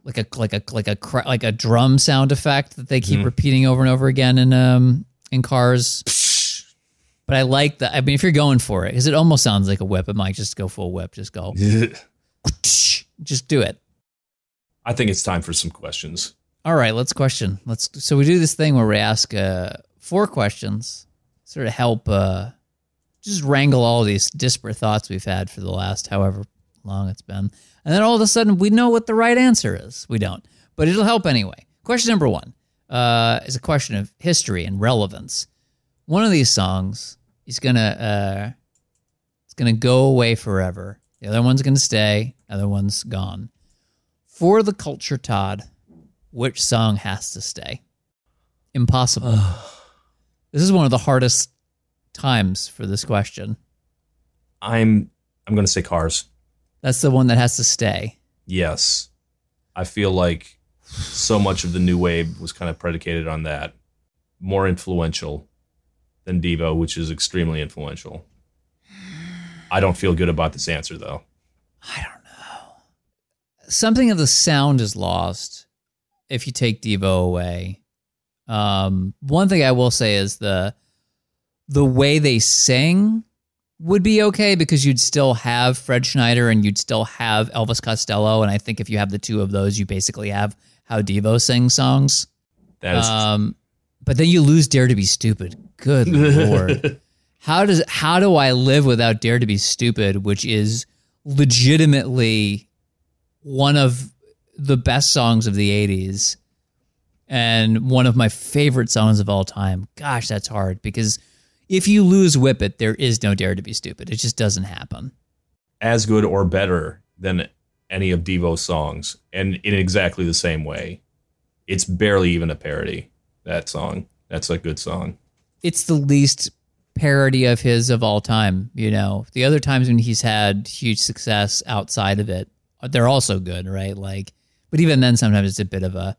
like a like a like a like a drum sound effect that they keep repeating over and over again in um in cars. But I like that. I mean, if you're going for it, because it almost sounds like a whip. It might just go full whip. Just go, just do it. I think it's time for some questions. All right, let's question. Let's so we do this thing where we ask uh, four questions, sort of help uh, just wrangle all these disparate thoughts we've had for the last however long it's been, and then all of a sudden we know what the right answer is. We don't, but it'll help anyway. Question number one uh, is a question of history and relevance. One of these songs is gonna uh, it's gonna go away forever. The other one's gonna stay. The other one's gone. For the culture, Todd, which song has to stay? impossible. this is one of the hardest times for this question. I'm I'm going to say Cars. That's the one that has to stay. Yes. I feel like so much of the new wave was kind of predicated on that. More influential than Devo, which is extremely influential. I don't feel good about this answer though. I don't know. Something of the sound is lost if you take Devo away. Um, one thing I will say is the the way they sing would be okay because you'd still have Fred Schneider and you'd still have Elvis Costello, and I think if you have the two of those, you basically have how Devo sings songs. That is Um, but then you lose Dare to Be Stupid. Good lord. How does how do I live without Dare to Be Stupid, which is legitimately one of the best songs of the 80s and one of my favorite songs of all time. Gosh, that's hard because if you lose Whip It, there is no Dare to Be Stupid. It just doesn't happen. as good or better than any of Devo's songs, and in exactly the same way. It's barely even a parody. That song. That's a good song. it's the least parody of his of all time. You know, the other times when he's had huge success outside of it, they're also good, right? Like, but even then, sometimes it's a bit of a.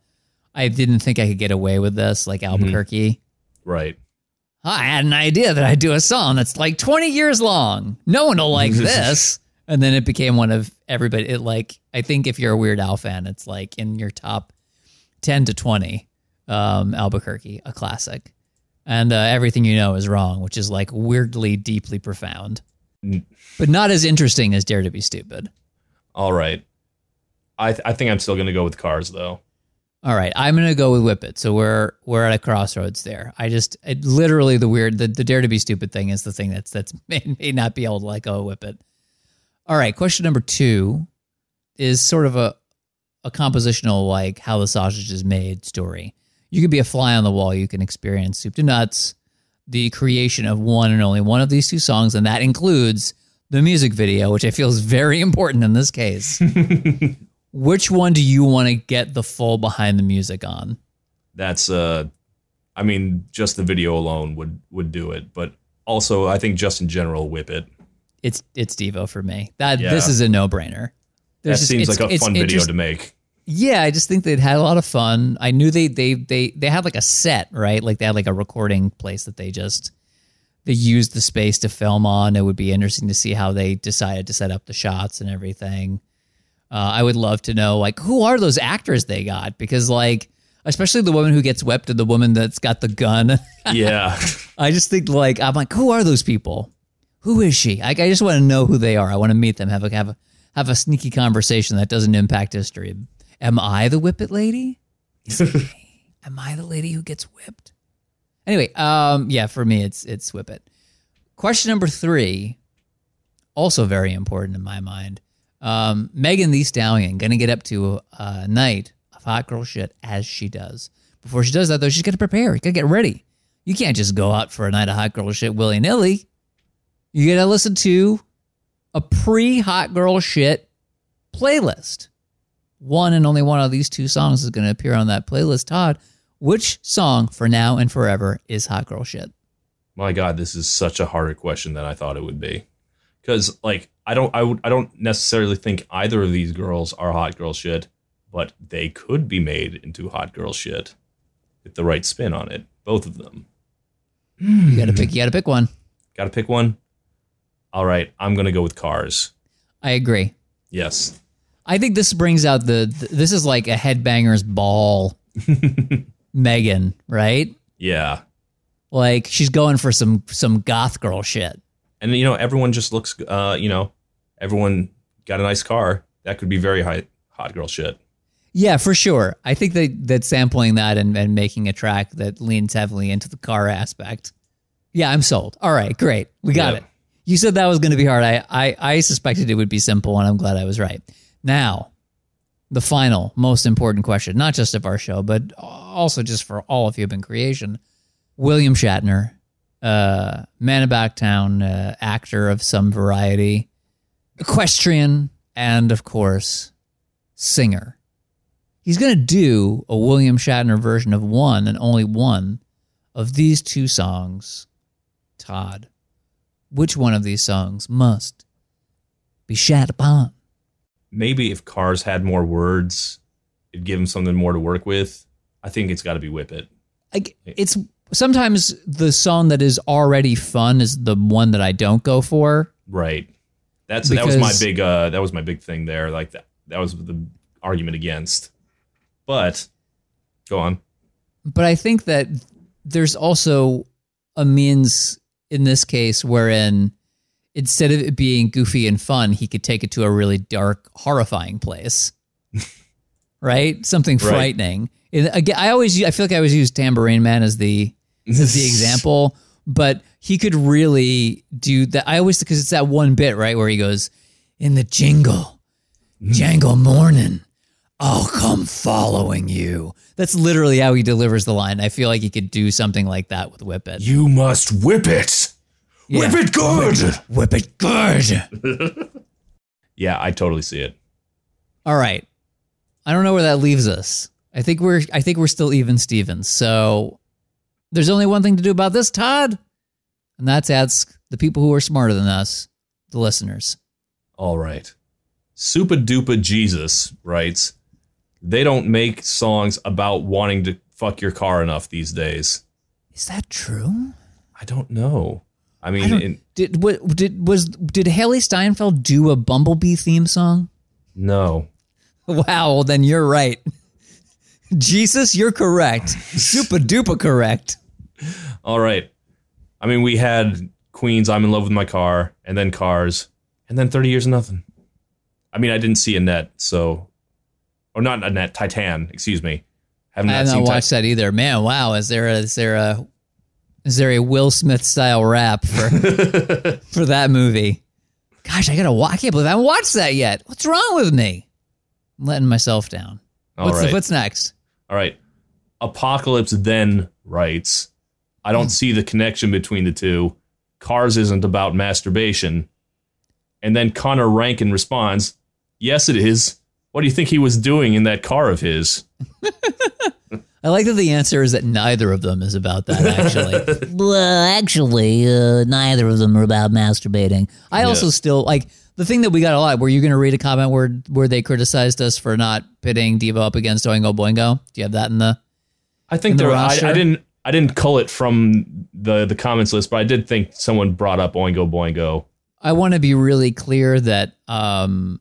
I didn't think I could get away with this, like mm-hmm. Albuquerque. Right. I had an idea that I'd do a song that's like 20 years long. No one will like this. And then it became one of everybody. It like, I think if you're a Weird Al fan, it's like in your top 10 to 20, um, Albuquerque, a classic. And uh, everything you know is wrong, which is like weirdly, deeply profound, Mm. but not as interesting as Dare to Be Stupid. All right. I th- I think I'm still going to go with Cars though. All right, I'm gonna go with Whip It. So we're we're at a crossroads there. I just it, literally the weird the, the dare to be stupid thing is the thing that's that's may, may not be able to let go of Whip It. All right, question number two is sort of a a compositional like how the sausage is made story. You could be a fly on the wall. You can experience soup to nuts, the creation of one and only one of these two songs, and that includes the music video, which I feel is very important in this case. Which one do you want to get the full behind the music on? That's uh I mean just the video alone would would do it, but also I think just in general whip it. It's it's Devo for me. That Yeah. this is a no brainer. That seems like a fun video to make. Yeah, I just think they'd had a lot of fun. I knew they they they they had like a set, right? Like they had like a recording place that they just they used the space to film on. It would be interesting to see how they decided to set up the shots and everything. Uh, I would love to know like who are those actors they got because like especially the woman who gets whipped and the woman that's got the gun. Yeah. I just think like I'm like, who are those people? Who is she? Like, I just want to know who they are. I want to meet them. Have a have a have a sneaky conversation that doesn't impact history. Am I the whippet lady? Is it me? Am I the lady who gets whipped? Anyway, um, yeah, for me it's it's whippet. Question number three, also very important in my mind. Um, Megan Thee Stallion gonna get up to a night of hot girl shit as she does. Before she does that, though, she's to prepare. You got to get ready. You can't just go out for a night of hot girl shit willy nilly. You got to listen to a pre hot girl shit playlist. One and only one of these two songs is to appear on that playlist. Todd, which song for now and forever is hot girl shit? My God, this is such a harder question than I thought it would be. Because like I don't I would I don't necessarily think either of these girls are hot girl shit, but they could be made into hot girl shit with the right spin on it. Both of them. You got to pick. You got to pick one. Got to pick one. All right, I'm gonna go with Cars. I agree. Yes. I think this brings out the. th- this is like a headbangers ball. Megan, right? Yeah. Like she's going for some some goth girl shit. And you know, everyone just looks. Uh, you know, everyone got a nice car. That could be very high, hot girl shit. Yeah, for sure. I think that that sampling that and, and making a track that leans heavily into the car aspect. Yeah, I'm sold. All right, great. We got Yeah. it. You said that was going to be hard. I, I I suspected it would be simple, and I'm glad I was right. Now, the final, most important question, not just of our show, but also just for all of human creation. William Shatner, uh, man about town, uh, actor of some variety, equestrian, and of course, singer. he's going to do a William Shatner version of one and only one of these two songs. Todd, which one of these songs must be shat upon? Maybe if Cars had more words, it'd give him something more to work with. I think it's got to be Whip It. Like it's sometimes the song that is already fun is the one that I don't go for. Right. That's that was my big uh that was my big thing there. Like that that was the argument against. But go on. but I think that there's also a means in this case wherein instead of it being goofy and fun, he could take it to a really dark, horrifying place. right? Something frightening. And again, I always I feel like I always use Tambourine Man as the as the example, but he could really do that. I always because it's that one bit right where he goes in the jingle, mm. jangle morning. I'll come following you. That's literally how he delivers the line. I feel like he could do something like that with Whip It. You must whip it. Whip it good. Whip it good. Yeah, I totally see it. All right. I don't know where that leaves us. I think we're I think we're still even Stevens. So there's only one thing to do about this, Todd. And that's ask the people who are smarter than us, the listeners. All right. Super Duper Jesus writes, they don't make songs about wanting to fuck your car enough these days. Is that true? I don't know. I I mean, don't- in, Did what did was did Hailee Steinfeld do a Bumblebee theme song? no. Wow, well then you're right. Jesus, you're correct. Super duper correct. All right. I mean, we had Queen's I'm in love with my car, and then Cars, and then 30 years of nothing. I mean, I didn't see Annette, so. Or not Annette, Titane, excuse me. Haven't I have not seen watched that either. Man, wow, is there a is there a is there a Will Smith style rap for for that movie? Gosh, I gotta watch. I can't believe I haven't watched that yet. What's wrong with me? I'm letting myself down. All What's right. what's next? All right. Apocalypse then writes, I don't see the connection between the two. Cars isn't about masturbation. And then Connor Rankin responds, Yes, it is. What do you think he was doing in that car of his? I like that the answer is that neither of them is about that. Actually, Well, actually, uh, neither of them are about masturbating. I also still like the thing that we got a lot. Were you going to read a comment where where they criticized us for not pitting Devo up against Oingo Boingo? Do you have that in the? I think the there I, roster? I didn't I didn't cull it from the, the comments list, but I did think someone brought up Oingo Boingo. I want to be really clear that um,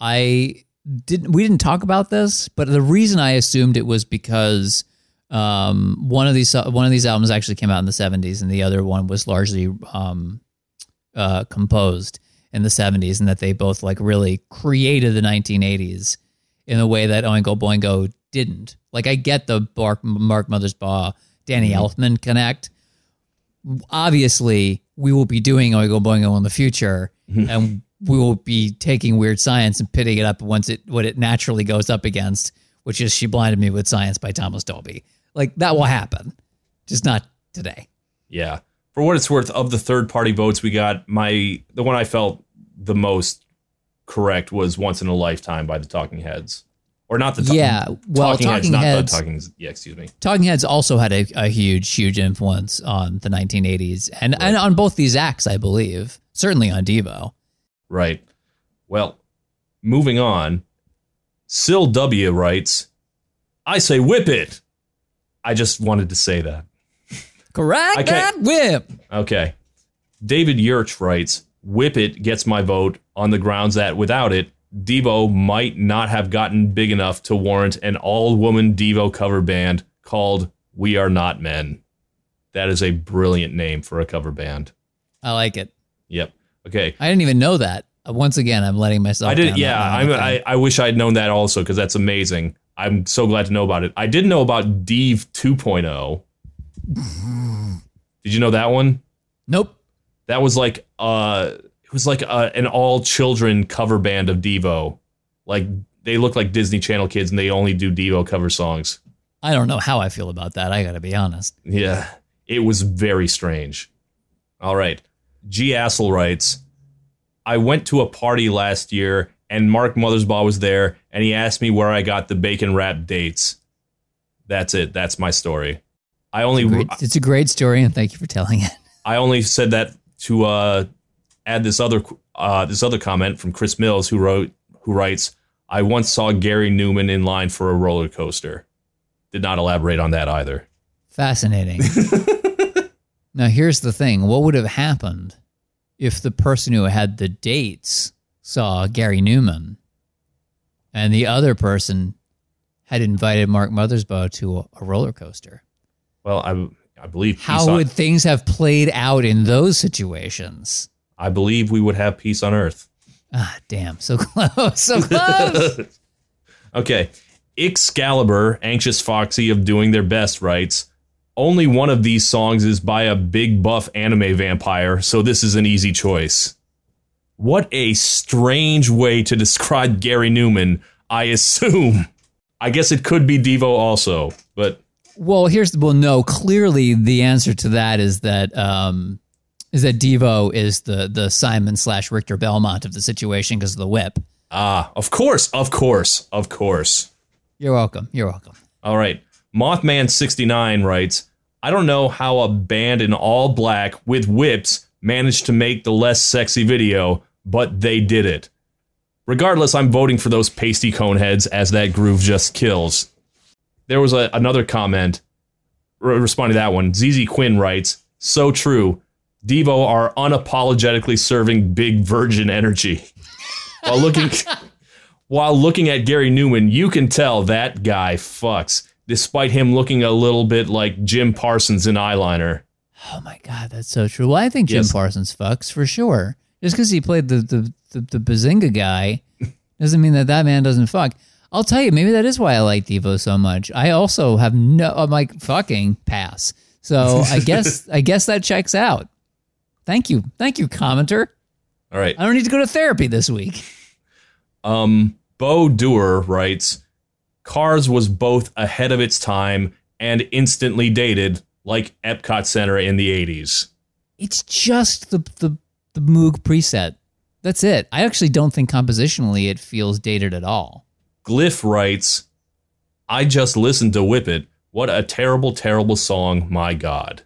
I didn't. We didn't talk about this, but the reason I assumed it was because um, one of these one of these albums actually came out in the '70s, and the other one was largely um, uh, composed in the '70s, and that they both like really created the 1980s in a way that Oingo Boingo didn't. Like I get the Mark, Mark Mothersbaugh, Danny mm-hmm. Elfman connect. Obviously, we will be doing Oingo Boingo in the future, mm-hmm. and we will be taking weird science and pitting it up once it what it naturally goes up against, which is "She Blinded Me with Science" by Thomas Dolby. Like that will happen, just not today. Yeah. For what it's worth, of the third party votes we got, my the one I felt the most correct was "Once in a Lifetime" by the Talking Heads, or not the Yeah, well, Talking, Heads, Talking not Heads- the Talking. Yeah, excuse me. Talking Heads also had a, a huge, huge influence on the 1980s and, and on both these acts, I believe. Certainly on Devo. Right. Well, moving on. Sil W writes, "I say whip it." I just wanted to say that. Correct I that whip. Okay. David Yurch writes, Whip It gets my vote on the grounds that without it, Devo might not have gotten big enough to warrant an all woman Devo cover band called We Are Not Men. That is a brilliant name for a cover band. I like it. Yep. Okay. I didn't even know that. Once again, I'm letting myself. I did. down Yeah. I'm, I I. I wish I'd known that also because that's amazing. I'm so glad to know about it. I did know about Devo 2.0. Did you know that one? nope. That was like uh it was like uh an all children cover band of Devo. Like they look like Disney Channel kids and they only do Devo cover songs. I don't know how I feel about that. I got to be honest. Yeah. It was very strange. All right. G Assel writes I went to a party last year and Mark Mothersbaugh was there, and he asked me where I got the bacon wrap dates. That's it. That's my story. I only Great. It's a great story, and thank you for telling it. I only said that to uh, add this other uh, this other comment from Chris Mills, who wrote who writes, "I once saw Gary Numan in line for a roller coaster." Did not elaborate on that either. Fascinating. now, here's the thing: what would have happened if the person who had the dates saw Gary Numan, and the other person had invited Mark Mothersbaugh to a, a roller coaster? Well, I I believe How would things have played out in those situations? I believe we would have peace on Earth. Ah, damn, so close, so close. Okay. Excalibur, Anxious Foxy of Doing Their Best writes, only one of these songs is by a big buff anime vampire, so this is an easy choice. What a strange way to describe Gary Numan, I assume. I guess it could be Devo also, but well, here's well, no. Clearly, the answer to that is that um, is that Devo is the the Simon slash Richter Belmont of the situation because of the whip. ah, of course, of course, of course. You're welcome. You're welcome. All right. Mothman69 writes I don't know how a band in all black with whips managed to make the less sexy video, but they did it. Regardless, I'm voting for those pasty cone heads as that groove just kills. There was a, another comment re- responding to that one. ZZ Quinn writes So true. Devo are unapologetically serving big virgin energy. While looking. While looking at Gary Numan, you can tell that guy fucks, despite him looking a little bit like Jim Parsons in eyeliner. Oh my god, that's so true. Well, I think Jim Yes. Parsons fucks for sure. Just because he played the the the, the Bazinga guy doesn't mean that that man doesn't fuck. I'll tell you, maybe that is why I like Devo so much. I also have no, I'm like fucking pass. So I guess I guess that checks out. Thank you, thank you, commenter. All right. I don't need to go to therapy this week. Um, Bo Doer writes Cars was both ahead of its time and instantly dated, like Epcot Center in the 80s. It's just the the the Moog preset. That's it. I actually don't think compositionally it feels dated at all. Glyph writes I just listened to Whip It. What a terrible, terrible song. My God.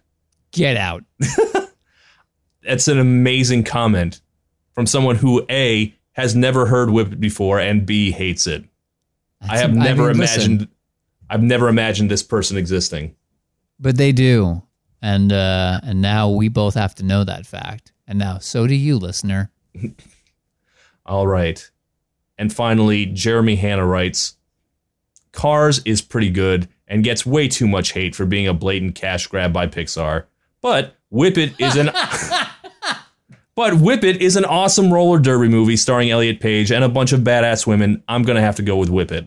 Get out. That's an amazing comment from someone who A has never heard Whip It before and B hates it. I have That's- never mean, listen, imagined I've never imagined this person existing. but they do, and uh, and now we both have to know that fact, and now so do you, listener. All right. And finally, Jeremy Hanna writes Cars is pretty good and gets way too much hate for being a blatant cash grab by Pixar. But Whip It is an But Whip It is an awesome roller derby movie starring Elliot Page and a bunch of badass women. I'm going to have to go with Whip It.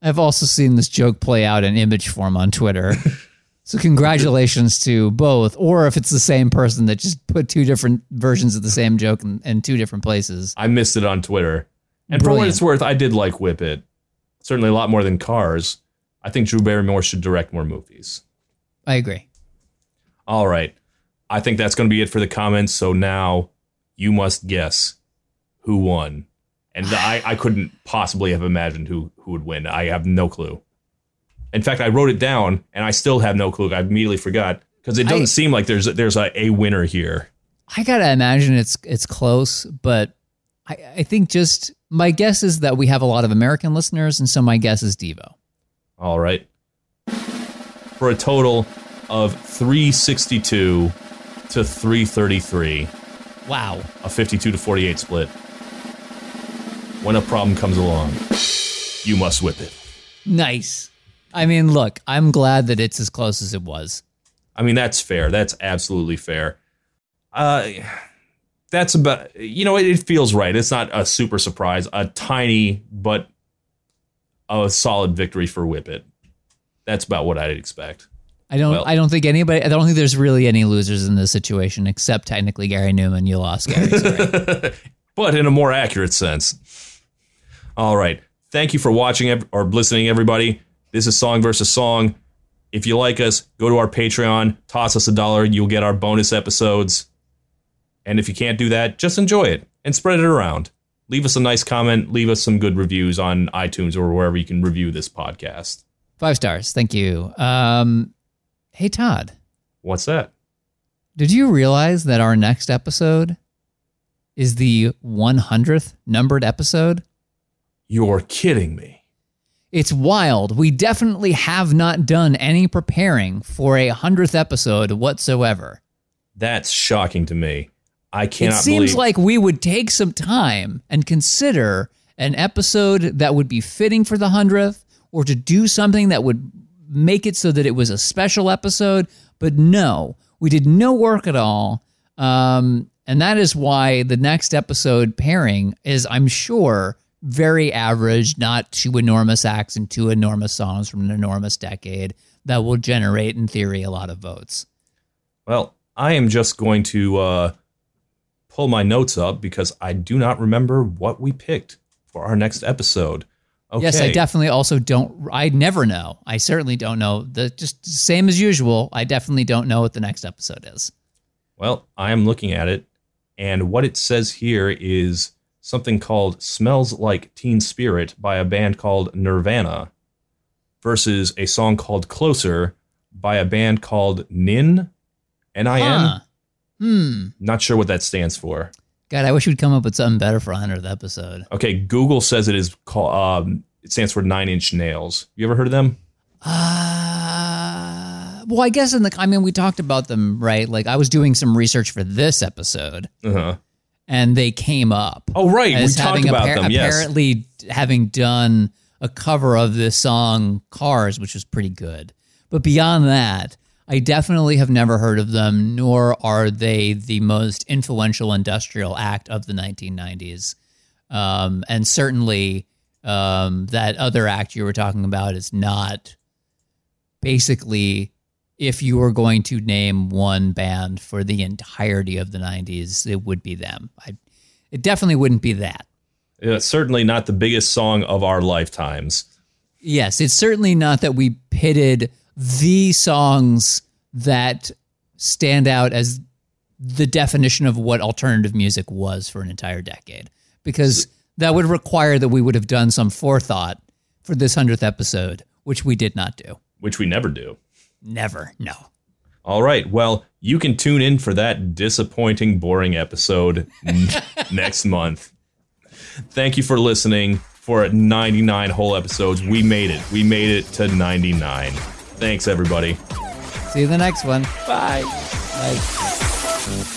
I've also seen this joke play out in image form on Twitter. so congratulations to both, or if it's the same person that just put two different versions of the same joke in, in two different places. I missed it on Twitter. And for what it's worth, I did like Whip It. Certainly a lot more than Cars. I think Drew Barrymore should direct more movies. I agree. All right. I think that's going to be it for the comments. So now you must guess who won. And I, I couldn't possibly have imagined who, who would win. I have no clue. In fact, I wrote it down and I still have no clue. I immediately forgot because it doesn't I- seem like there's there's a, a winner here. I gotta imagine it's it's close, but I, I think just my guess is that we have a lot of American listeners, and so my guess is Devo. All right. For a total of 362 to 333, Wow. a 52 to 48 split. When a problem comes along, you must whip it. Nice. I mean, look, I'm glad that it's as close as it was. I mean, that's fair. That's absolutely fair. Uh, that's about, you know, it, it feels right. It's not a super surprise, a tiny but a solid victory for Whip It. That's about what I'd expect. I don't. Well- I don't think anybody. I don't think there's really any losers in this situation, except technically Gary Numan. You lost, Gary. But in a more accurate sense. All right. Thank you for watching or listening, everybody. This is Song versus Song. If you like us, go to our Patreon, toss us a dollar. You'll get our bonus episodes. And if you can't do that, just enjoy it and spread it around. leave us a nice comment, leave us some good reviews on iTunes or wherever you can review this podcast. Five stars. Thank you. Um, hey, Todd, What's that? did you realize that our next episode is the 100th numbered episode? You're kidding me. It's wild. We definitely have not done any preparing for a 100th episode whatsoever. That's shocking to me. I cannot It seems believe like we would take some time and consider an episode that would be fitting for the 100th or to do something that would make it so that it was a special episode. But no, we did no work at all. Um, and that is why the next episode pairing is, I'm sure, very average, not two enormous acts and two enormous songs from an enormous decade that will generate, in theory, a lot of votes. Well, I am just going to uh, pull my notes up because I do not remember what we picked for our next episode. Okay. Yes, I definitely also don't. I never know. I certainly don't know. The just same as usual. I definitely don't know what the next episode is. Well, I am looking at it, and what it says here is something called Smells Like Teen Spirit by a band called Nirvana versus a song called Closer by a band called Nin. N I N. Huh. Hmm. Not sure what that stands for. God, I wish we'd come up with something better for a hundredth episode. Okay, Google says it is called. Um, it stands for Nine Inch Nails. You ever heard of them? Uh, well, I guess in the. I mean, we talked about them, right? Like I was doing some research for this episode, Uh huh. and they came up. Oh, right. We talked about appar- them. Yes. apparently having done a cover of this song Cars, which was pretty good. But beyond that, I definitely have never heard of them, nor are they the most influential industrial act of the 1990s. Um, and certainly, um, that other act you were talking about is not basically if you were going to name one band for the entirety of the 90s, it would be them. I, it definitely wouldn't be that. Uh, certainly not the biggest song of our lifetimes. Yes, it's certainly not that we pitted the songs that stand out as the definition of what alternative music was for an entire decade, because that would require that we would have done some forethought for this 100th episode, which we did not do. which we never do. Never, no. All right. Well, you can tune in for that disappointing, boring episode next month. Thank you for listening for 99 whole episodes. We made it. We made it to 99. Thanks, everybody. See you in the next one. Bye. Bye.